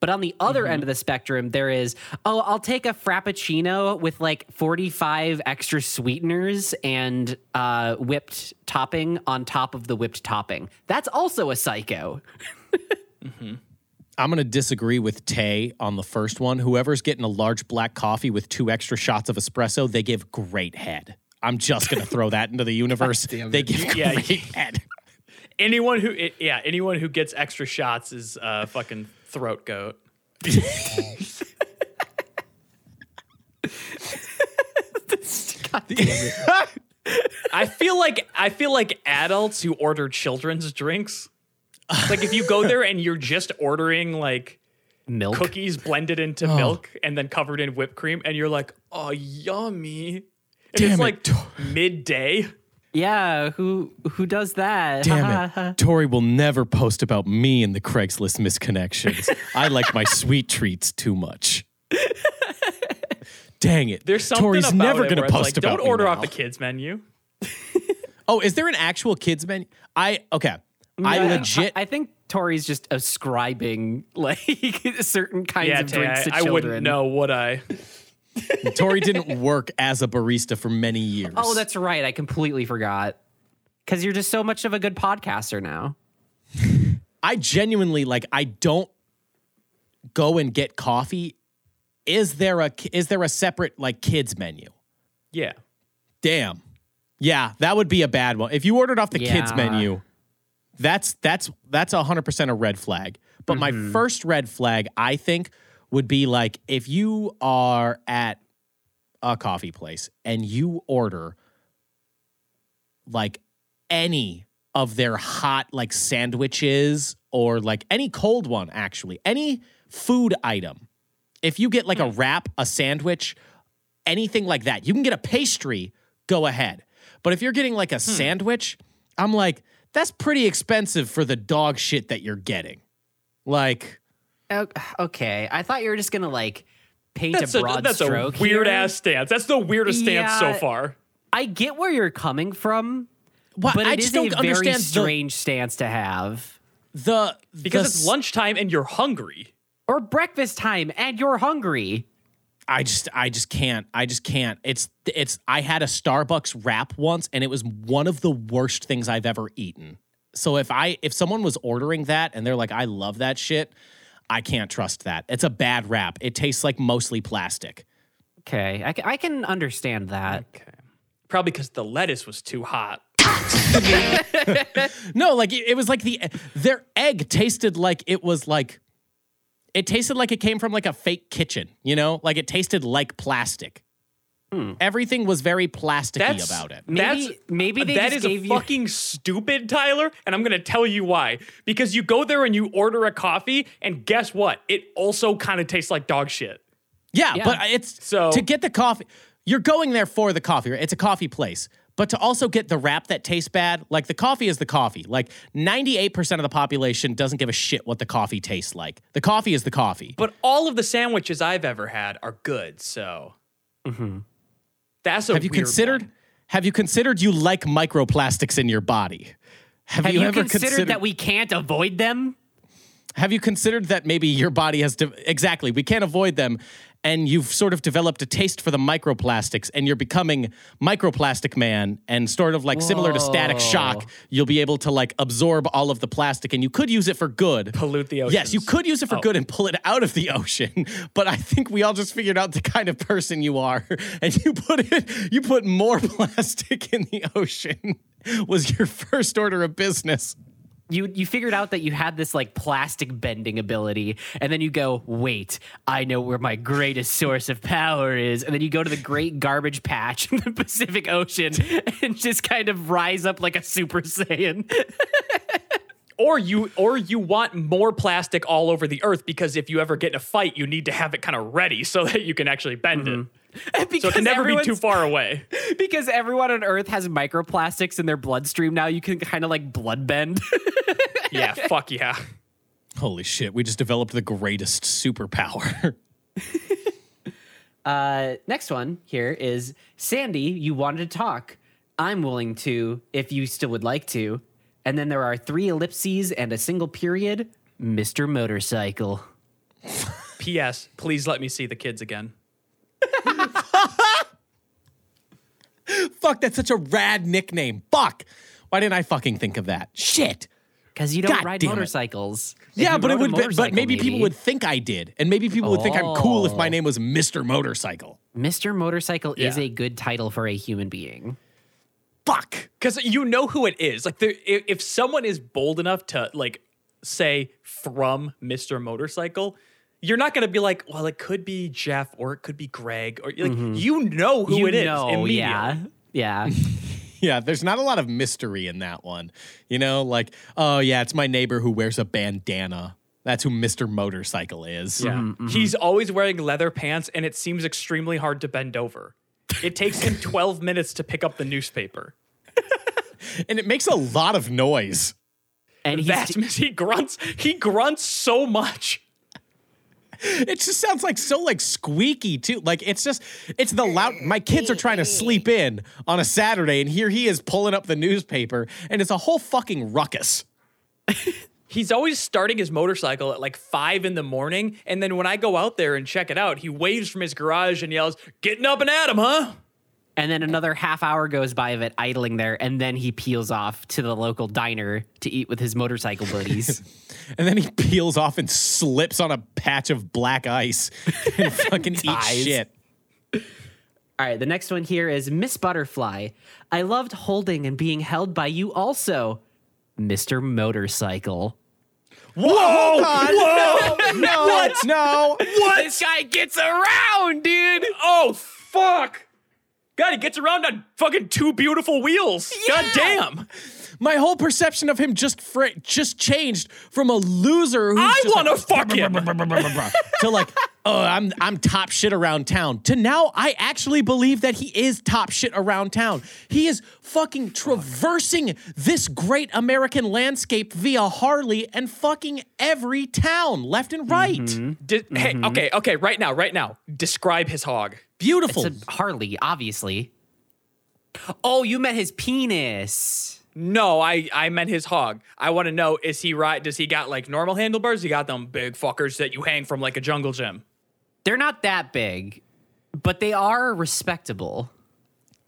S1: But on the other
S3: Mm-hmm.
S1: end of the spectrum, there is, oh, I'll take a frappuccino with like 45 extra sweeteners and uh, whipped topping on top of the whipped topping. That's also a psycho.
S3: I'm going to disagree with Tay on the first one. Whoever's getting a large black coffee with two extra shots of espresso, they give great head. I'm just going to throw that into the universe. they give
S2: Yeah,
S3: great
S2: you-
S3: head.
S2: anyone who, it, yeah, anyone who gets extra shots is uh, fucking throat goat. I feel like I feel like adults who order children's drinks, like if you go there and you're just ordering like
S1: Milk.
S2: cookies blended into
S3: Oh.
S2: milk and then covered in whipped cream, and you're like, oh, yummy. And
S3: Damn
S2: it's
S3: it,
S2: like midday.
S1: Yeah, who who does that?
S3: Damn it. Tori will never post about me in the Craigslist misconnections. I like my sweet treats too much. Dang it.
S2: There's something
S3: Tori's
S2: about
S3: never going to post
S2: like,
S3: about
S2: Don't
S3: me
S2: order
S3: now.
S2: off the kids menu.
S3: Oh, is there an actual kids menu? I okay. I legit
S1: I, I think Tori's just ascribing like certain kinds
S2: Yeah,
S1: of drinks
S2: I,
S1: to
S2: I
S1: children.
S2: wouldn't know, would I?
S3: Tori didn't work as a barista for many years.
S1: Oh, that's right. I completely forgot. Because you're just so much of a good podcaster now.
S3: I genuinely like I don't go and get coffee. Is there a is there a separate like kids menu?
S2: Yeah.
S3: Damn. Yeah, that would be a bad one. If you ordered off the kids menu, that's that's that's hundred percent a red flag. But my mm-hmm. first red flag, I think, would be like if you are at a coffee place and you order like any of their hot like sandwiches or like any cold one actually any food item if you get like a hmm. wrap a sandwich anything like that you can get a pastry go ahead. But if you're getting like a hmm. sandwich i'm like that's pretty expensive for the dog shit that you're getting. Like
S1: Okay. I thought you were just going to like paint
S2: That's
S1: a
S2: a,
S1: broad
S2: that's a
S1: stroke.
S2: weird
S1: here.
S2: ass stance. That's the weirdest stance so far.
S1: I get where you're coming from,
S3: what
S1: but
S3: i
S1: it is
S3: just don't
S1: a very
S3: understand the,
S1: strange stance to have.
S3: the
S2: Because
S3: the
S2: it's lunchtime and you're hungry.
S1: Or breakfast time and you're hungry.
S3: I just I just can't. I just can't. It's it's I had a Starbucks wrap once and it was one of the worst things I've ever eaten. So if I if someone was ordering that and they're like I love that shit, I can't trust that. It's a bad wrap. It tastes like mostly plastic.
S1: Okay. I, I can understand that.
S2: Okay. Probably because the lettuce was too hot.
S3: No, like it, it was like the their egg tasted like it was like it tasted like it came from like a fake kitchen, you know? Like it tasted like plastic. Hmm. Everything was very plasticky
S2: That's
S3: about it.
S1: Maybe-
S2: that's,
S1: maybe they
S2: that
S1: just
S2: is
S1: gave
S2: a
S1: you-
S2: fucking stupid, Tyler, and I'm gonna tell you why. Because you go there and you order a coffee, and guess what? It also kind of tastes like dog shit.
S3: Yeah,
S1: Yeah.
S3: but it's
S2: So-
S3: to get the coffee. You're going there for the coffee. Right? It's a coffee place. But to also get the wrap that tastes bad, like the coffee is the coffee. Like 98% of the population doesn't give a shit what the coffee tastes like. The coffee is the coffee.
S2: But all of the sandwiches I've ever had are good, so mm-hmm. That's a
S3: Have you considered
S2: one.
S3: have you considered you like microplastics in your body? Have,
S1: Have you,
S3: ever
S1: considered, that we can't avoid them?
S3: Have you considered that maybe your body has de- exactly we can't avoid them, and you've sort of developed a taste for the microplastics, and you're becoming microplastic man, and sort of like similar to Static Shock, you'll be able to like absorb all of the plastic, and you could use it for good.
S2: Pollute the ocean
S3: Yes, you could use it for
S2: Oh.
S3: good and pull it out of the ocean, but I think we all just figured out the kind of person you are, and you put it, you put more plastic in the ocean. Was your first order of business?
S1: You you figured out that you had this like plastic bending ability, and then you go, wait, I know where my greatest source of power is, and then you go to the Great Garbage Patch in the Pacific Ocean and just kind of rise up like a Super Saiyan.
S2: or you or you want more plastic all over the earth because if you ever get in a fight, you need to have it kind of ready so that you can actually bend it. Mm-hmm.
S1: So
S2: it can never be too far away.
S1: Because everyone on Earth has microplastics in their bloodstream now, you can kind of like blood bend.
S2: Yeah, fuck yeah.
S3: Holy shit, we just developed the greatest superpower.
S1: Uh, next one here is Sandy, you wanted to talk. I'm willing to if you still would like to. And then there are three ellipses and a single period. Mr. Motorcycle.
S2: P.S. Please let me see the kids again.
S3: Fuck, that's such a rad nickname. Fuck. Why didn't I fucking think of that? Shit.
S1: Because you don't
S3: God
S1: ride motorcycles. If
S3: Yeah, but it would be, but
S1: motorcycle,
S3: maybe, people would think I did. And maybe people would think I'm cool if my
S1: Oh.
S3: name was Mr. Motorcycle.
S1: Mr. Motorcycle is a good title for a human being.
S3: Fuck.
S2: Because you know who it is. Like, if, if someone is bold enough to like say from Mr. Motorcycle, you're not going to be like, well, it could be Jeff or it could be Greg or like mm-hmm. you know who
S1: you
S2: it is.
S1: know,
S2: immediately.
S1: yeah. Yeah.
S3: Yeah, there's not a lot of mystery in that one. You know, like, oh, yeah, it's my neighbor who wears a bandana. That's who Mr. Motorcycle is.
S2: Yeah. Mm-hmm, mm-hmm. He's always wearing leather pants and it seems extremely hard to bend over. It takes him 12 minutes to pick up the newspaper.
S3: And it makes a lot of noise.
S1: And he's
S2: That's he grunts. He grunts so much.
S3: It just sounds like so like squeaky too. Like it's just it's the loud my kids are trying to sleep in on a Saturday and here he is pulling up the newspaper and it's a whole fucking ruckus.
S2: He's always starting his motorcycle at like five in the morning. And then when I go out there and check it out, he waves from his garage and yells, Getting up and at him, huh?
S1: And then another half hour goes by of it idling there, and then he peels off to the local diner to eat with his motorcycle buddies.
S3: And then he peels off and slips on a patch of black ice and fucking eats
S1: Dies.
S3: shit.
S1: All right, the next one here is Miss Butterfly. I loved holding and being held by you also, Mr. Motorcycle.
S3: Whoa! Oh, Whoa! No! What? No! What?
S1: This guy gets around, dude.
S2: Oh, fuck. God, he gets around on fucking two beautiful wheels. God damn.
S3: My whole perception of him just fr- just changed from a loser who's
S2: I want to
S3: like,
S2: fuck him.
S3: to like, oh, I'm I'm top shit around town. To now, I actually believe that he is top shit around town. He is fucking traversing this great American landscape via Harley and fucking every town, left and right. Mm-hmm.
S2: Di- Hey, mm-hmm. okay, okay, right now, right now. Describe his hog.
S3: Beautiful.
S1: It's a Harley, obviously. Oh, you meant his penis.
S2: No, I I meant his hog. I want to know is he right? Does he got like normal handlebars? He got them big fuckers that you hang from like a jungle gym.
S1: They're not that big, but they are respectable.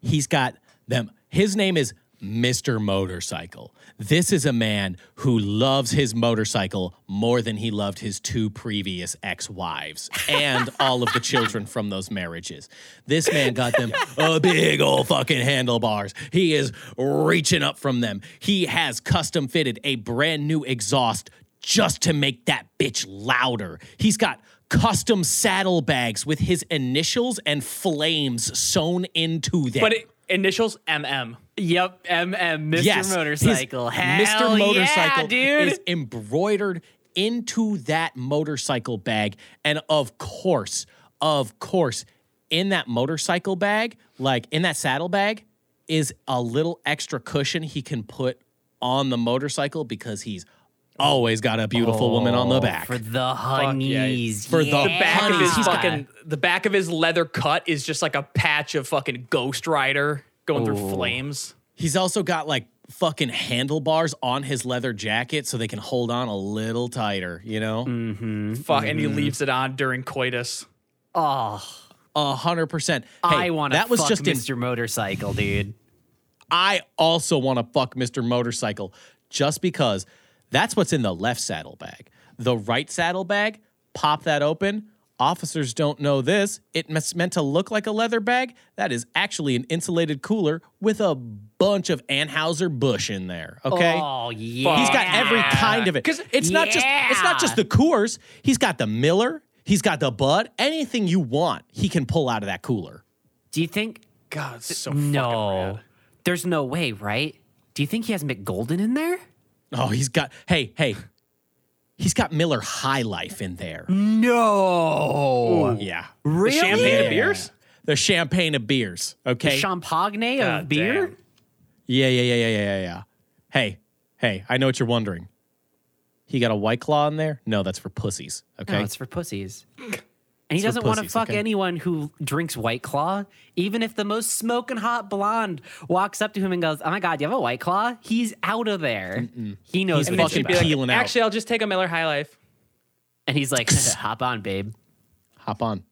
S3: He's got them. His name is Mr. Motorcycle. This is a man who loves his motorcycle more than he loved his two previous ex wives and all of the children from those marriages. This man got them a big old fucking handlebars. He is reaching up from them. He has custom fitted a brand new exhaust just to make that bitch louder. He's got custom saddlebags with his initials and flames sewn into them.
S2: But it, initials MM.
S1: Yep, MM, Mr.
S3: yes,
S1: Motorcycle.
S3: Mr. Motorcycle
S1: yeah, dude.
S3: is embroidered into that motorcycle bag. And of course, of course, in that motorcycle bag, like in that saddle bag, is a little extra cushion he can put on the motorcycle because he's always got a beautiful woman on the back.
S1: Oh, for the honeys.
S3: For the
S1: yeah.
S2: The back of his fucking the back of his leather cut is just like a patch of fucking Ghost Rider going through flames.
S3: He's also got like fucking handlebars on his leather jacket so they can hold on a little tighter, you know? Mm-hmm.
S2: Fuck, and he mm-hmm. leaves it on during coitus.
S1: Oh,
S3: A hundred percent.
S1: I want to
S3: That was
S1: fuck
S3: just in
S1: Mr. Motorcycle, dude.
S3: I also want to fuck Mr. Motorcycle just because that's what's in the left saddlebag. The right saddlebag, pop that open. Officers don't know this. It's meant to look like a leather bag. That is actually an insulated cooler with a bunch of Anheuser Busch in there. Okay.
S1: Oh, yeah.
S3: He's got every kind of it.
S2: 'Cause-
S3: it's not just it's not just the Coors. He's got the Miller. He's got the Bud. Anything you want, he can pull out of that cooler.
S1: Do you think?
S2: God, it's so fucking
S1: No.
S2: rad.
S1: There's no way, right? Do you think he has McGolden in there?
S3: Oh, he's got. Hey, hey. He's got Miller High Life in there.
S1: No.
S3: Yeah.
S1: Really?
S2: The Champagne
S3: Yeah.
S2: of beers?
S3: The champagne of beers. Okay.
S1: The
S3: Okay.
S1: champagne
S2: God
S1: of beer?
S2: damn.
S3: yeah, yeah, yeah, yeah, yeah, yeah, yeah. Hey, hey, I know what you're wondering. He got a white claw in there? No, that's for pussies. Okay.
S1: No, it's for pussies. And he
S3: for
S1: doesn't want to fuck
S3: okay?
S1: anyone who drinks White Claw. Even if the most smoking hot blonde walks up to him and goes, "Oh my god, you have a White Claw?" He's out of there. He knows
S3: He's
S1: what
S3: fucking
S1: he's
S3: be
S1: about.
S3: like- out.
S2: Actually, I'll just take a Miller High Life.
S1: and he's like, "Hop on, babe."
S3: Hop on.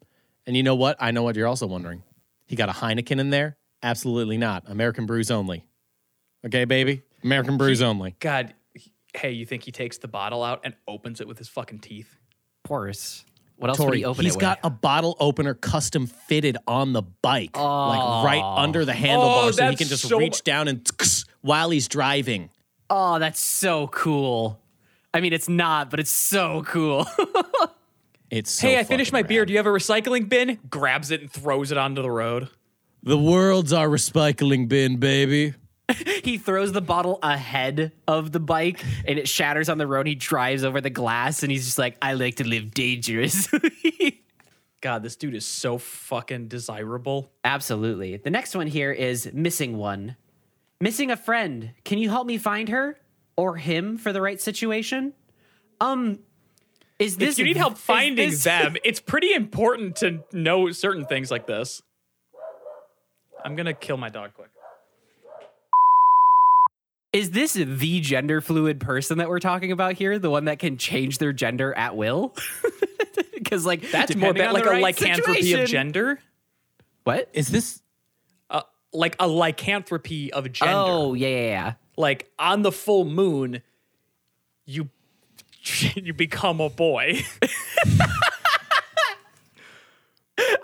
S3: And you know what? I know what you're also wondering. He got a Heineken in there? Absolutely not. American brews only. Okay, baby? American brews only.
S2: God, hey, you think he takes the bottle out and opens it with his fucking teeth?
S1: Of course. What else would he open
S3: he's
S1: it
S3: got
S1: with?
S3: a bottle opener custom fitted on the bike, like right under the handlebar, oh, so he can just
S2: so
S3: reach down and while he's driving.
S1: oh, that's so cool. I mean, it's not, but it's so cool.
S3: It's so
S2: hey, I finished my
S3: fucking
S2: beer. Do you have a recycling bin? Grabs it and throws it onto the road.
S3: The world's our recycling bin, baby.
S1: he throws the bottle ahead of the bike and it shatters on the road. He drives over the glass and he's just like, I like to live dangerously.
S2: God, this dude is so fucking desirable.
S1: Absolutely. The next one here is missing one. Missing a friend. Can you help me find her or him for the right situation? Um, is this
S2: if you need help finding
S1: this-
S2: them, it's pretty important to know certain things like this. I'm gonna kill my dog quick.
S1: Is this the gender fluid person that we're talking about here? The one that can change their gender at will? Because like
S2: That's more
S1: depending
S2: ba- like a
S1: right
S2: lycanthropy
S1: situation-
S2: of gender.
S1: What?
S3: Is this
S2: Uh, like a lycanthropy of gender.
S1: Oh yeah, yeah, yeah.
S2: Like on the full moon, you you become a boy.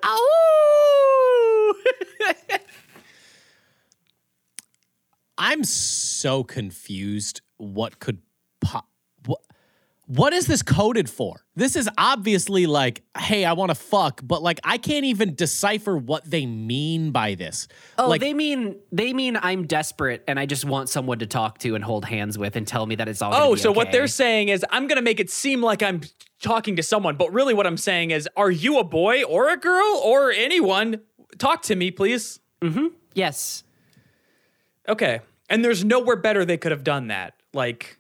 S1: Oh!
S3: I'm so confused what could pop what what is this coded for? This is obviously like, hey, I want to fuck, but like I can't even decipher what they mean by this.
S1: Oh,
S3: like
S1: they mean they mean I'm desperate and I just want someone to talk to and hold hands with and tell me that it's all. gonna
S2: Oh,
S1: be
S2: so what they're saying is I'm going to make it seem like I'm talking to someone, but really what I'm saying is are you a boy or a girl or anyone? Talk to me, please. Mhm.
S1: yes,
S2: Okay. And there's nowhere better they could have done that. Like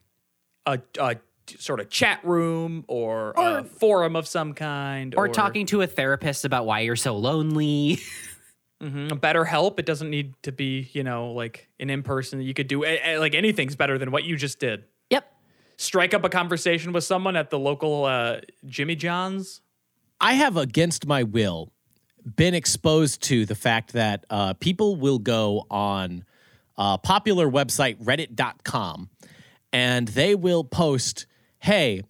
S2: a, a sort of chat room or, a forum of some kind
S1: or talking to a therapist about why you're so lonely.
S2: Mhm. better help. It doesn't need to be, you know, like an in person. You could do a- a- like anything's better than what you just did.
S1: yep.
S2: Strike up a conversation with someone at the local uh, Jimmy John's.
S3: I have against my will been exposed to the fact that uh, people will go on a popular website reddit.com and they will post hey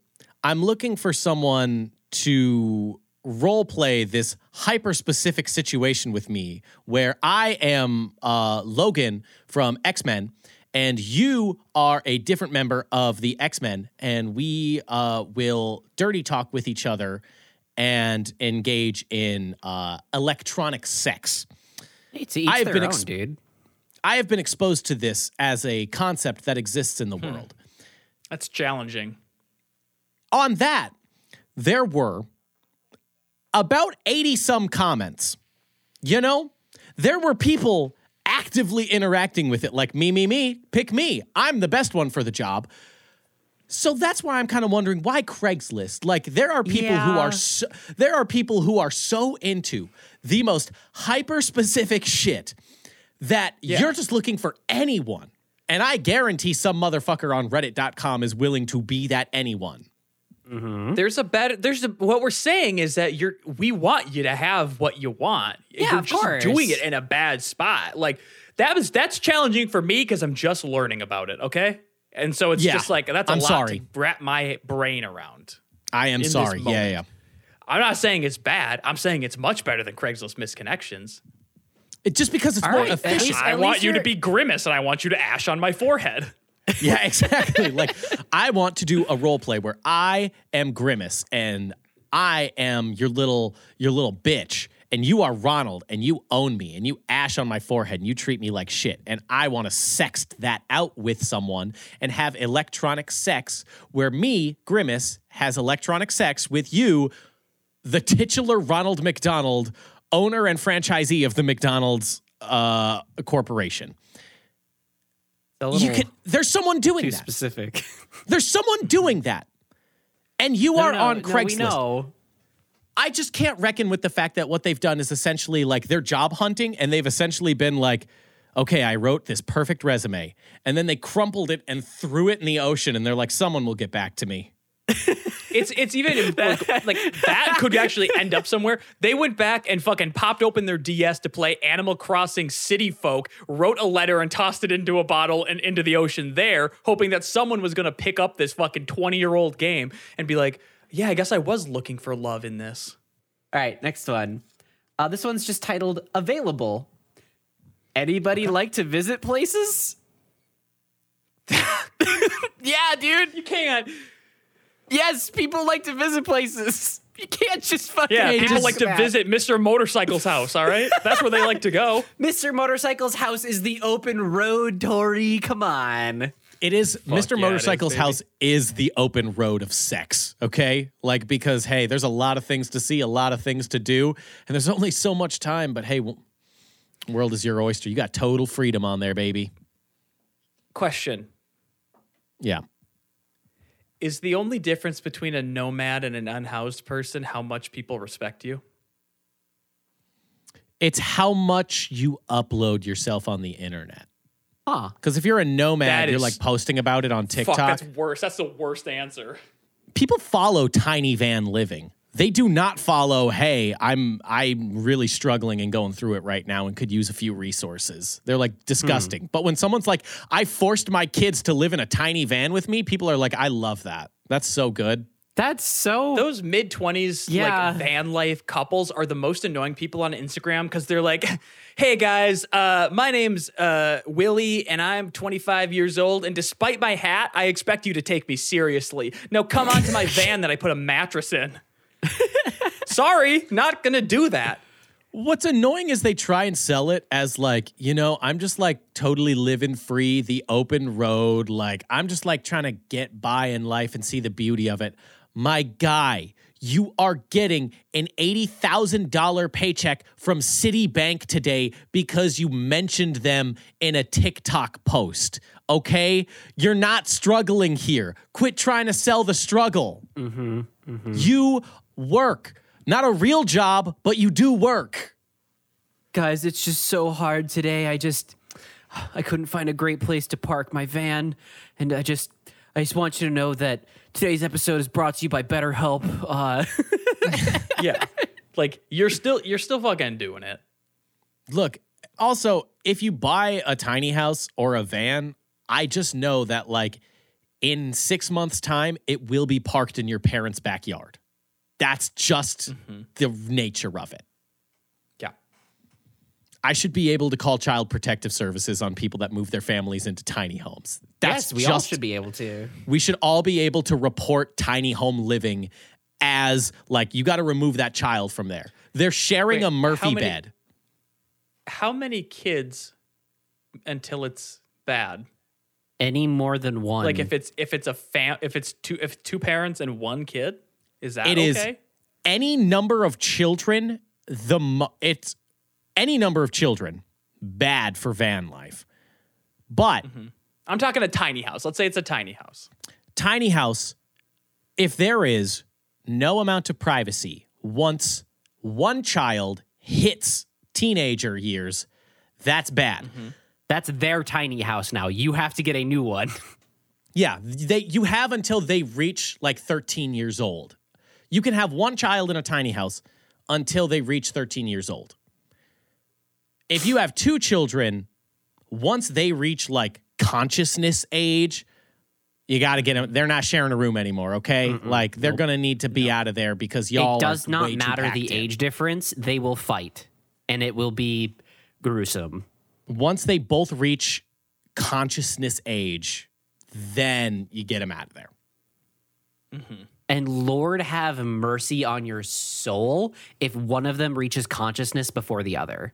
S3: i'm looking for someone to role play this hyper specific situation with me where i am uh, logan from x-men and you are a different member of the x-men and we uh, will dirty talk with each other and engage in uh, electronic sex.
S1: Hey, to each
S3: I have
S1: their
S3: been
S1: own,
S3: ex-
S1: dude.
S3: I have been exposed to this as a concept that exists in the hmm. world.
S2: That's challenging.
S3: On that, there were about 80 some comments. You know, there were people actively interacting with it, like me, me, me, pick me. I'm the best one for the job. So that's why I'm kind of wondering why Craigslist. Like there are people who are so, there are people who are so into the most hyper specific shit that you're just looking for anyone. And I guarantee some motherfucker on reddit.com is willing to be that anyone. Mm-hmm.
S2: There's a better. There's a, what we're saying is that you're. We want you to have what you want.
S1: Yeah,
S2: you're
S1: of
S2: just
S1: course.
S2: doing it in a bad spot. Like that was that's challenging for me because I'm just learning about it. Okay, and so it's
S3: Yeah,
S2: just like that's a
S3: I'm
S2: lot
S3: sorry.
S2: to wrap my brain around.
S3: I am sorry. Yeah, yeah.
S2: I'm not saying it's bad. I'm saying it's much better than Craigslist misconnections.
S3: It, just because it's
S1: All
S3: more
S1: right,
S3: efficient.
S1: least-
S2: I want you to be grimace, and I want you to ash on my forehead.
S3: Yeah, exactly. like I want to do a role play where I am Grimace and I am your little your little bitch and you are Ronald and you own me and you ash on my forehead and you treat me like shit and I want to sext that out with someone and have electronic sex where me Grimace has electronic sex with you the titular Ronald McDonald owner and franchisee of the McDonald's uh, corporation. You can there's someone doing
S1: too
S3: that.
S1: specific.
S3: There's someone doing that. And you
S1: No,
S3: are
S1: no,
S3: on
S1: no, we
S3: Craigslist.
S1: know.
S3: I just can't reckon with the fact that what they've done is essentially like they're job hunting and they've essentially been like, okay, I wrote this perfect resume. And then they crumpled it and threw it in the ocean and they're like, someone will get back to me.
S2: It's it's even like, like that could actually end up somewhere. They went back and fucking popped open their DS to play Animal Crossing City Folk, wrote a letter and tossed it into a bottle and into the ocean there, hoping that someone was gonna pick up this fucking 20 year old game and be like, yeah, I guess I was looking for love in this.
S1: All right, next one. Uh, this one's just titled "Available." Anybody like to visit places? yeah, dude.
S2: You can't.
S1: Yes, people like to visit places. You can't just fucking.
S2: Yeah, people
S1: ask
S2: like to
S1: that.
S2: visit Mr. Motorcycle's house, all right? That's where they like to go.
S1: Mr. Motorcycle's house is the open road, Tori. Come on.
S3: It is Mr.
S2: yeah,
S3: Motorcycle's
S2: baby.
S3: house is the open road of sex, okay? Like because hey, there's a lot of things to see, a lot of things to do, and there's only so much time, but hey, w- world is your oyster. You got total freedom on there, baby.
S2: Question.
S3: Yeah.
S2: Is the only difference between a nomad and an unhoused person how much people respect you?
S3: It's how much you upload yourself on the internet.
S1: Huh.
S3: Because if you're a nomad,
S2: That
S3: you're
S2: is-
S3: like posting about it on TikTok.
S2: Fuck, that's worse. That's the worst answer.
S3: People follow Tiny Van Living. They do not follow, hey, I'm I'm really struggling and going through it right now and could use a few resources. They're like disgusting. But when someone's like, I forced my kids to live in a tiny van with me, people are like, I love that. That's so good.
S1: That's so.
S2: Those mid 20s
S1: Yeah.
S2: like van life couples are the most annoying people on Instagram because they're like, "Hey guys, uh, my name's uh, Willie and I'm 25 years old, and despite my hat, I expect you to take me seriously. Now come on to my van that I put a mattress in." Sorry, not gonna do that.
S3: What's annoying is they try and sell it as like, you know, I'm just like totally living free, the open road. Like, I'm just like trying to get by in life and see the beauty of it. My guy, you are getting an $80,000 paycheck from Citibank today because you mentioned them in a TikTok post. Okay? You're not struggling here. Quit trying to sell the struggle. Mm-hmm, mm-hmm. You work. Not a real job, but you do work.
S1: Guys, it's just so hard today. I just. I couldn't find a great place to park my van. And I just. I just want you to know that today's episode is brought to you by BetterHelp. Uh,
S2: Yeah, like you're still you're still fucking doing it.
S3: Look, also, if you buy a tiny house or a van, I just know that like in six months' time, it will be parked in your parents' backyard. That's just mm-hmm. the nature of it.
S2: Yeah.
S3: I should be able to call child protective services on people that move their families into tiny homes. That's
S1: yes, we
S3: just,
S1: all should be able to.
S3: We should all be able to report tiny home living as like you got to remove that child from there. They're sharing
S2: Wait,
S3: a Murphy
S2: how many-
S3: bed.
S2: How many kids until it's bad?
S1: Any more than one.
S2: Like if it's if it's a fam if it's two if two parents and one kid, is that
S3: It is
S2: okay?
S3: any number of children. The mo- it's any number of children bad for van life, but mm-hmm.
S2: I'm talking a tiny house. Let's say it's a tiny house.
S3: tiny house. If there is no amount of privacy once one child hits teenager years, that's bad. Mm-hmm.
S1: that's their tiny house now. You have to get a new one.
S3: Yeah, they you have until they reach like 13 years old. You can have one child in a tiny house until they reach 13 years old. If you have two children, once they reach like consciousness age, you got to get them. They're not sharing a room anymore, okay? Like they're going to need to be out of there because y'all
S1: it does not matter the
S3: in.
S1: age difference. They will fight, and it will be gruesome.
S3: Once they both reach consciousness age, then you get them out of there. Mm-hmm.
S1: And Lord have mercy on your soul if one of them reaches consciousness before the other.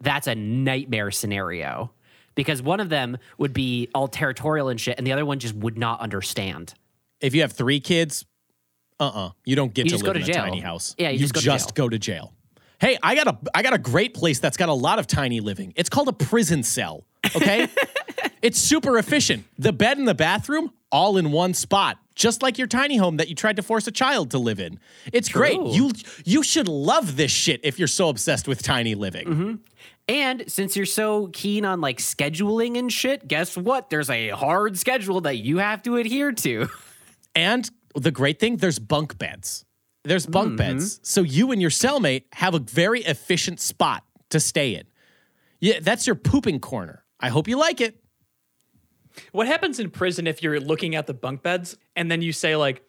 S1: That's a nightmare scenario because one of them would be all territorial and shit, and the other one just would not understand.
S3: If you have three kids, uh uh you don't get
S1: You
S3: to live
S1: go to
S3: in a
S1: jail.
S3: tiny house.
S1: Yeah, you just go to jail.
S3: go to jail. Hey, I got a I got a great place that's got a lot of tiny living. It's called a prison cell. Okay, it's super efficient. The bed and the bathroom all in one spot, just like your tiny home that you tried to force a child to live in. It's great. You you should love this shit if you're so obsessed with tiny living.
S1: Mm-hmm. And since you're so keen on like scheduling and shit, guess what? There's a hard schedule that you have to adhere to.
S3: And the great thing, there's bunk beds. There's bunk
S1: Mm-hmm.
S3: beds. So you and your cellmate have a very efficient spot to stay in. Yeah, that's your pooping corner. I hope you like it.
S2: What happens in prison if you're looking at the bunk beds and then you say like,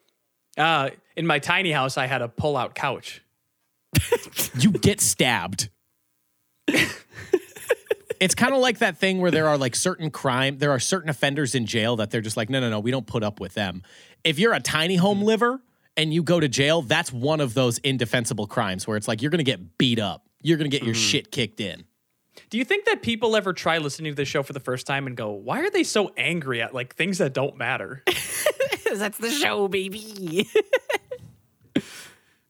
S2: uh, in my tiny house I had a pull-out couch.
S3: You get stabbed. it's kind of like that thing where there are like certain crime, there are certain offenders in jail that they're just like, no, no, no, we don't put up with them. If you're a tiny home liver and you go to jail, that's one of those indefensible crimes where it's like you're gonna get beat up. You're gonna get your shit kicked in.
S2: Do you think that people ever try listening to this show for the first time and go, why are they so angry at like things that don't matter?
S1: That's the show, baby.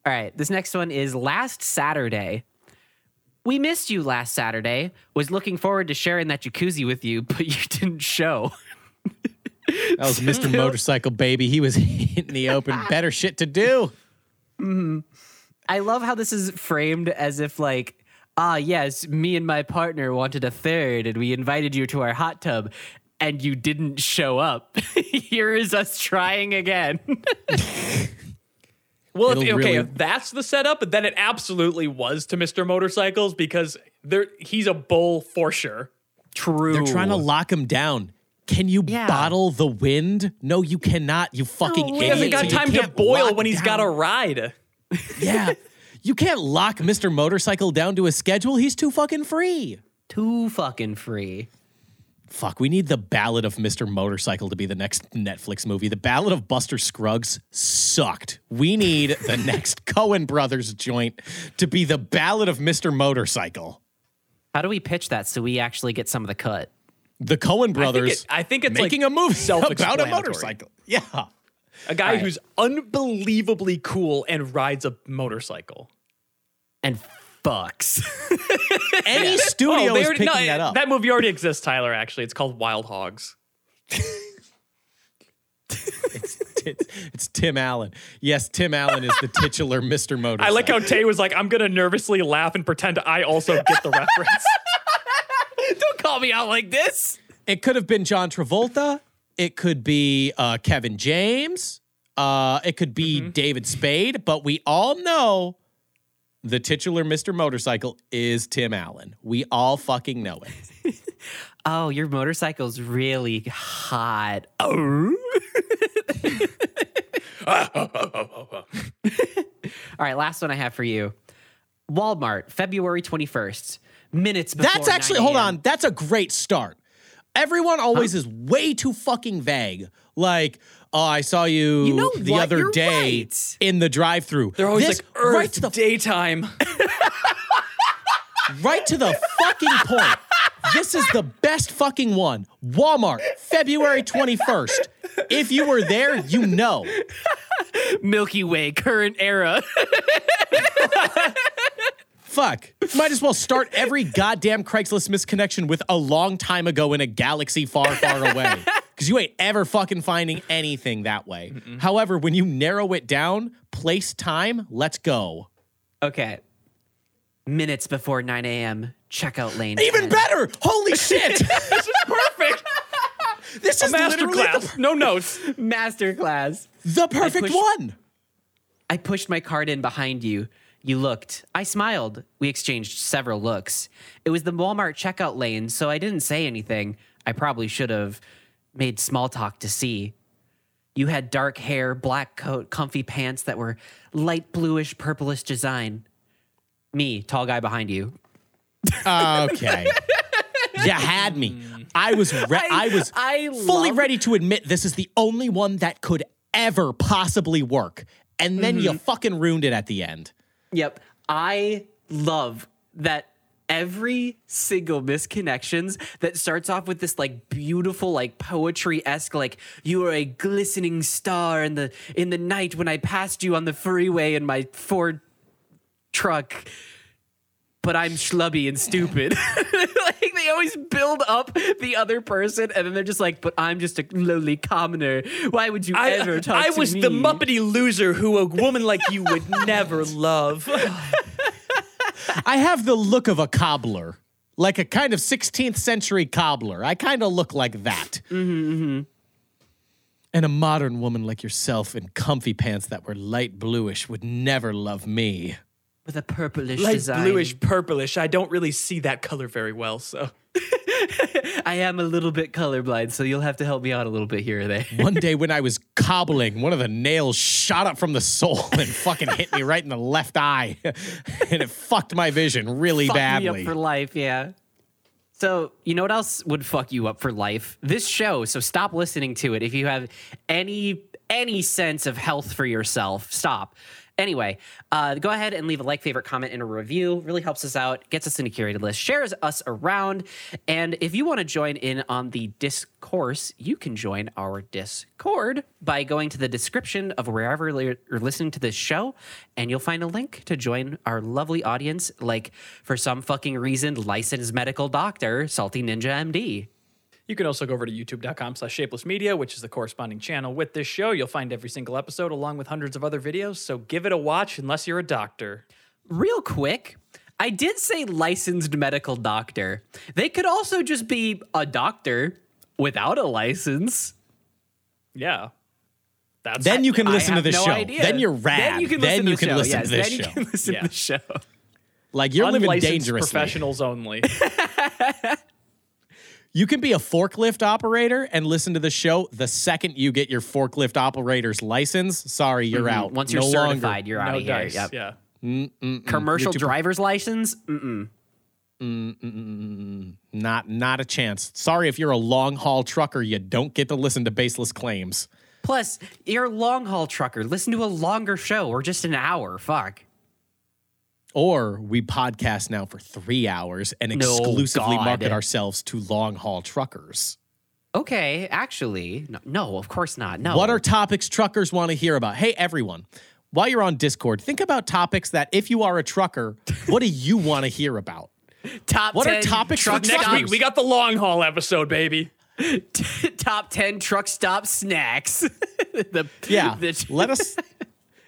S1: All right, this next one is last Saturday. We missed you last Saturday. Was looking forward to sharing that jacuzzi with you, but you didn't show.
S3: That was Mr. Motorcycle Baby. He was in the open. Better shit to do. Mm-hmm.
S1: I love how this is framed as if like, ah, yes, me and my partner wanted a third, and we invited you to our hot tub, and you didn't show up. Here is us trying again.
S2: Well, if, okay,
S3: really-
S2: if that's the setup, then it absolutely was to Mr. Motorcycles because there he's a bull for sure.
S1: True.
S3: They're trying to lock him down. Can you
S1: Yeah.
S3: bottle the wind? No, you cannot. You fucking
S1: no,
S3: idiot.
S2: He hasn't got time to boil when he's got a ride.
S3: Yeah. You can't lock Mr. Motorcycle down to a schedule. He's too fucking free.
S1: too fucking free.
S3: Fuck, we need the Ballad of Mr. Motorcycle to be the next Netflix movie. The Ballad of Buster Scruggs sucked. We need the next Coen Brothers joint to be the Ballad of Mr. Motorcycle.
S1: How do we pitch that so we actually get some of the cut?
S3: The Coen brothers
S2: it- I think it's
S3: making
S2: like
S3: a movie about a motorcycle. Yeah.
S2: A guy who's unbelievably cool and rides a motorcycle.
S1: And fucks.
S3: Any studio
S2: Oh,
S3: is
S2: already-
S3: picking
S2: no,
S3: that up.
S2: That movie already exists, Tyler, actually. It's called Wild Hogs.
S3: it's, it's Tim Allen. Yes, Tim Allen is the titular Mr. Motorcycle.
S2: I like how Tay was like, I'm going to nervously laugh and pretend I also get the reference.
S1: Don't call me out like this.
S3: it could have been John Travolta. It could be uh, Kevin James. Uh, it could be
S2: Mm-hmm.
S3: David Spade. But we all know the titular Mr. Motorcycle is Tim Allen. We all fucking know it.
S1: Oh, your motorcycle's really hot. Oh. All right, last one I have for you. Walmart, February 21st. Minutes before
S3: That's actually,
S1: 9
S3: hold on. That's a great start. Everyone always is way too fucking vague. Like, oh, I saw you,
S1: You know
S3: the
S1: what?
S3: other
S1: You're
S3: day
S1: right.
S3: in the drive-through.
S2: They're always
S3: This-
S2: like Earth
S3: right to the
S2: daytime.
S3: right to the fucking point. This is the best fucking one. Walmart, February 21st. If you were there, you know.
S1: Milky Way, current era.
S3: Fuck. Might as well start every goddamn Craigslist misconnection with a long time ago in a galaxy far, far away. Because you ain't ever fucking finding anything that way. However, when you narrow it down, place, time, let's go.
S1: okay. Minutes before 9 a.m. Checkout lane.
S3: Even
S1: 10.
S3: better. Holy shit.
S2: this is perfect.
S3: this is literally the,
S2: Masterclass. No notes.
S1: Masterclass.
S3: the perfect
S1: push-
S3: one.
S1: I pushed my card in behind you. You looked. I smiled. We exchanged several looks. It was the Walmart checkout lane, so I didn't say anything. I probably should have made small talk to see. You had dark hair, black coat, comfy pants that were light bluish, purplish design. Me, tall guy behind you.
S3: Okay. you had me. I was re- I, was
S1: I
S3: fully
S1: love-
S3: ready to admit this is the only one that could ever possibly work. And then
S1: Mm-hmm.
S3: you fucking ruined it at the end.
S1: Yep. I love that every single misconnections that starts off with this like beautiful like poetry esque like you are a glistening star in the in the night when I passed you on the freeway in my Ford truck. But I'm schlubby and stupid. like they always build up the other person, and then they're just like, "But I'm just a lowly commoner. Why would you
S2: I,
S1: ever talk
S2: I
S1: to me?"
S2: I was the Muppety loser who a woman like you would never love.
S3: I have the look of a cobbler, like a kind of 16th century cobbler. I kind of look like that.
S1: Mm-hmm,
S3: And a modern woman like yourself in comfy pants that were light bluish would never love me.
S1: With a purplish
S2: Light
S1: design.
S2: bluish, purplish. I don't really see that color very well, so.
S1: I am a little bit colorblind, so you'll have to help me out a little bit here or there.
S3: One day when I was cobbling, one of the nails shot up from the sole and fucking hit me right in the left eye. and it fucked my vision really
S1: Fuck me up for life, yeah. So, you know what else would fuck you up for life? This show. So stop listening to it. If you have any any sense of health for yourself, stop. Anyway, uh, go ahead and leave a like, favorite, comment, and a review. Really helps us out, gets us in a curated list, shares us around. And if you want to join in on the discourse, you can join our Discord by going to the description of wherever you're listening to this show, and you'll find a link to join our lovely audience. Like, for some fucking reason, licensed medical doctor, Salty Ninja MD.
S2: You can also go over to youtube.com slash shapeless media, which is the corresponding channel with this show. You'll find every single episode along with hundreds of other videos, so give it a watch unless you're a doctor.
S1: Real quick, I did say licensed medical doctor. They could also just be a doctor without a license.
S2: Yeah. That's
S3: then you can listen to
S1: have
S3: the
S1: no
S3: show.
S1: idea.
S3: Then you're rad.
S1: Then you can
S3: Then
S1: listen
S3: you
S1: to the
S3: can
S1: show.
S3: listen
S1: yes,
S3: to this
S1: then
S3: show.
S1: you can listen
S2: Yeah.
S1: to the show.
S3: Like you're living dangerously.
S2: professionals only.
S3: You can be a forklift operator and listen to the show the second you get your forklift operator's license. Sorry, you're out.
S1: Mm-hmm. Once you're
S3: No
S1: certified,
S3: longer.
S1: you're out
S2: no
S1: of here. Yep.
S2: Yeah.
S1: Commercial
S3: You're too-
S1: driver's license? Mm-mm.
S3: Not not a chance. Sorry if you're a long haul trucker, you don't get to listen to baseless claims.
S1: Plus, you're a long haul trucker. Listen to a longer show or just an hour. Fuck.
S3: Or we podcast now for three hours and exclusively
S1: God.
S3: market ourselves to long haul truckers.
S1: Okay, actually, no, no, of course not. No.
S3: What are topics truckers want to hear about? Hey, everyone, while you're on Discord, think about topics that if you are a trucker, what do you want to hear about?
S1: top
S3: what are topics
S1: truck
S3: next
S2: Next week, we got the long haul episode, baby.
S1: top 10 truck stop snacks? the,
S3: Yeah.
S1: the-
S3: let us,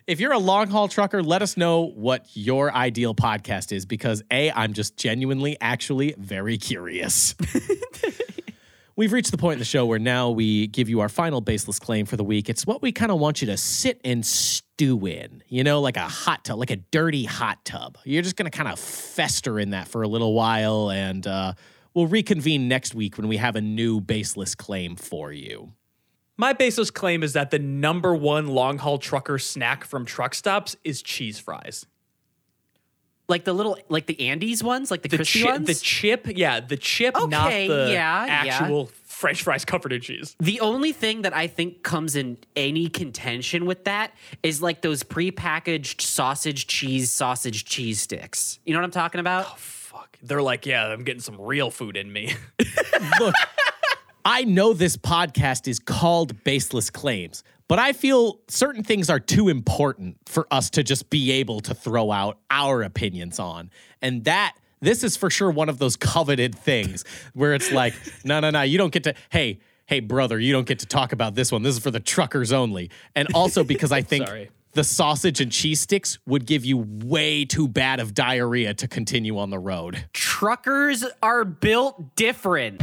S3: if you're a long haul trucker, let us know what your ideal podcast is because A, I'm just genuinely, actually very curious. We've reached the point in the show where now we give you our final baseless claim for the week. It's what we kind of want you to sit and stew in, you know, like a hot tub, like a dirty hot tub. You're just going to kind of fester in that for a little while, and uh, we'll reconvene next week when we have a new baseless claim for you.
S2: My baseless claim is that the number one long haul trucker snack from truck stops is cheese fries.
S1: Like the little, like the Andes ones, like the,
S2: The
S1: crispy
S2: chip,
S1: ones.
S2: the chip, yeah, the chip, not the
S1: yeah, yeah.
S2: actual French fries covered in cheese.
S1: The only thing that I think comes in any contention with that is like those prepackaged sausage cheese sausage cheese sticks. You know what I'm talking about?
S2: Oh, Fuck, they're like, yeah, I'm getting some real food in me.
S3: Look, I know this podcast is called Baseless Claims, but I feel certain things are too important for us to just be able to throw out our opinions on. And that, this is for sure one of those coveted things where it's like, no, no, no, you don't get to, hey, hey, brother, you don't get to talk about this one. This is for the truckers only. And also because I think.
S2: Sorry.
S3: The sausage and cheese sticks would give you way too bad of diarrhea to continue on the road.
S1: Truckers are built different.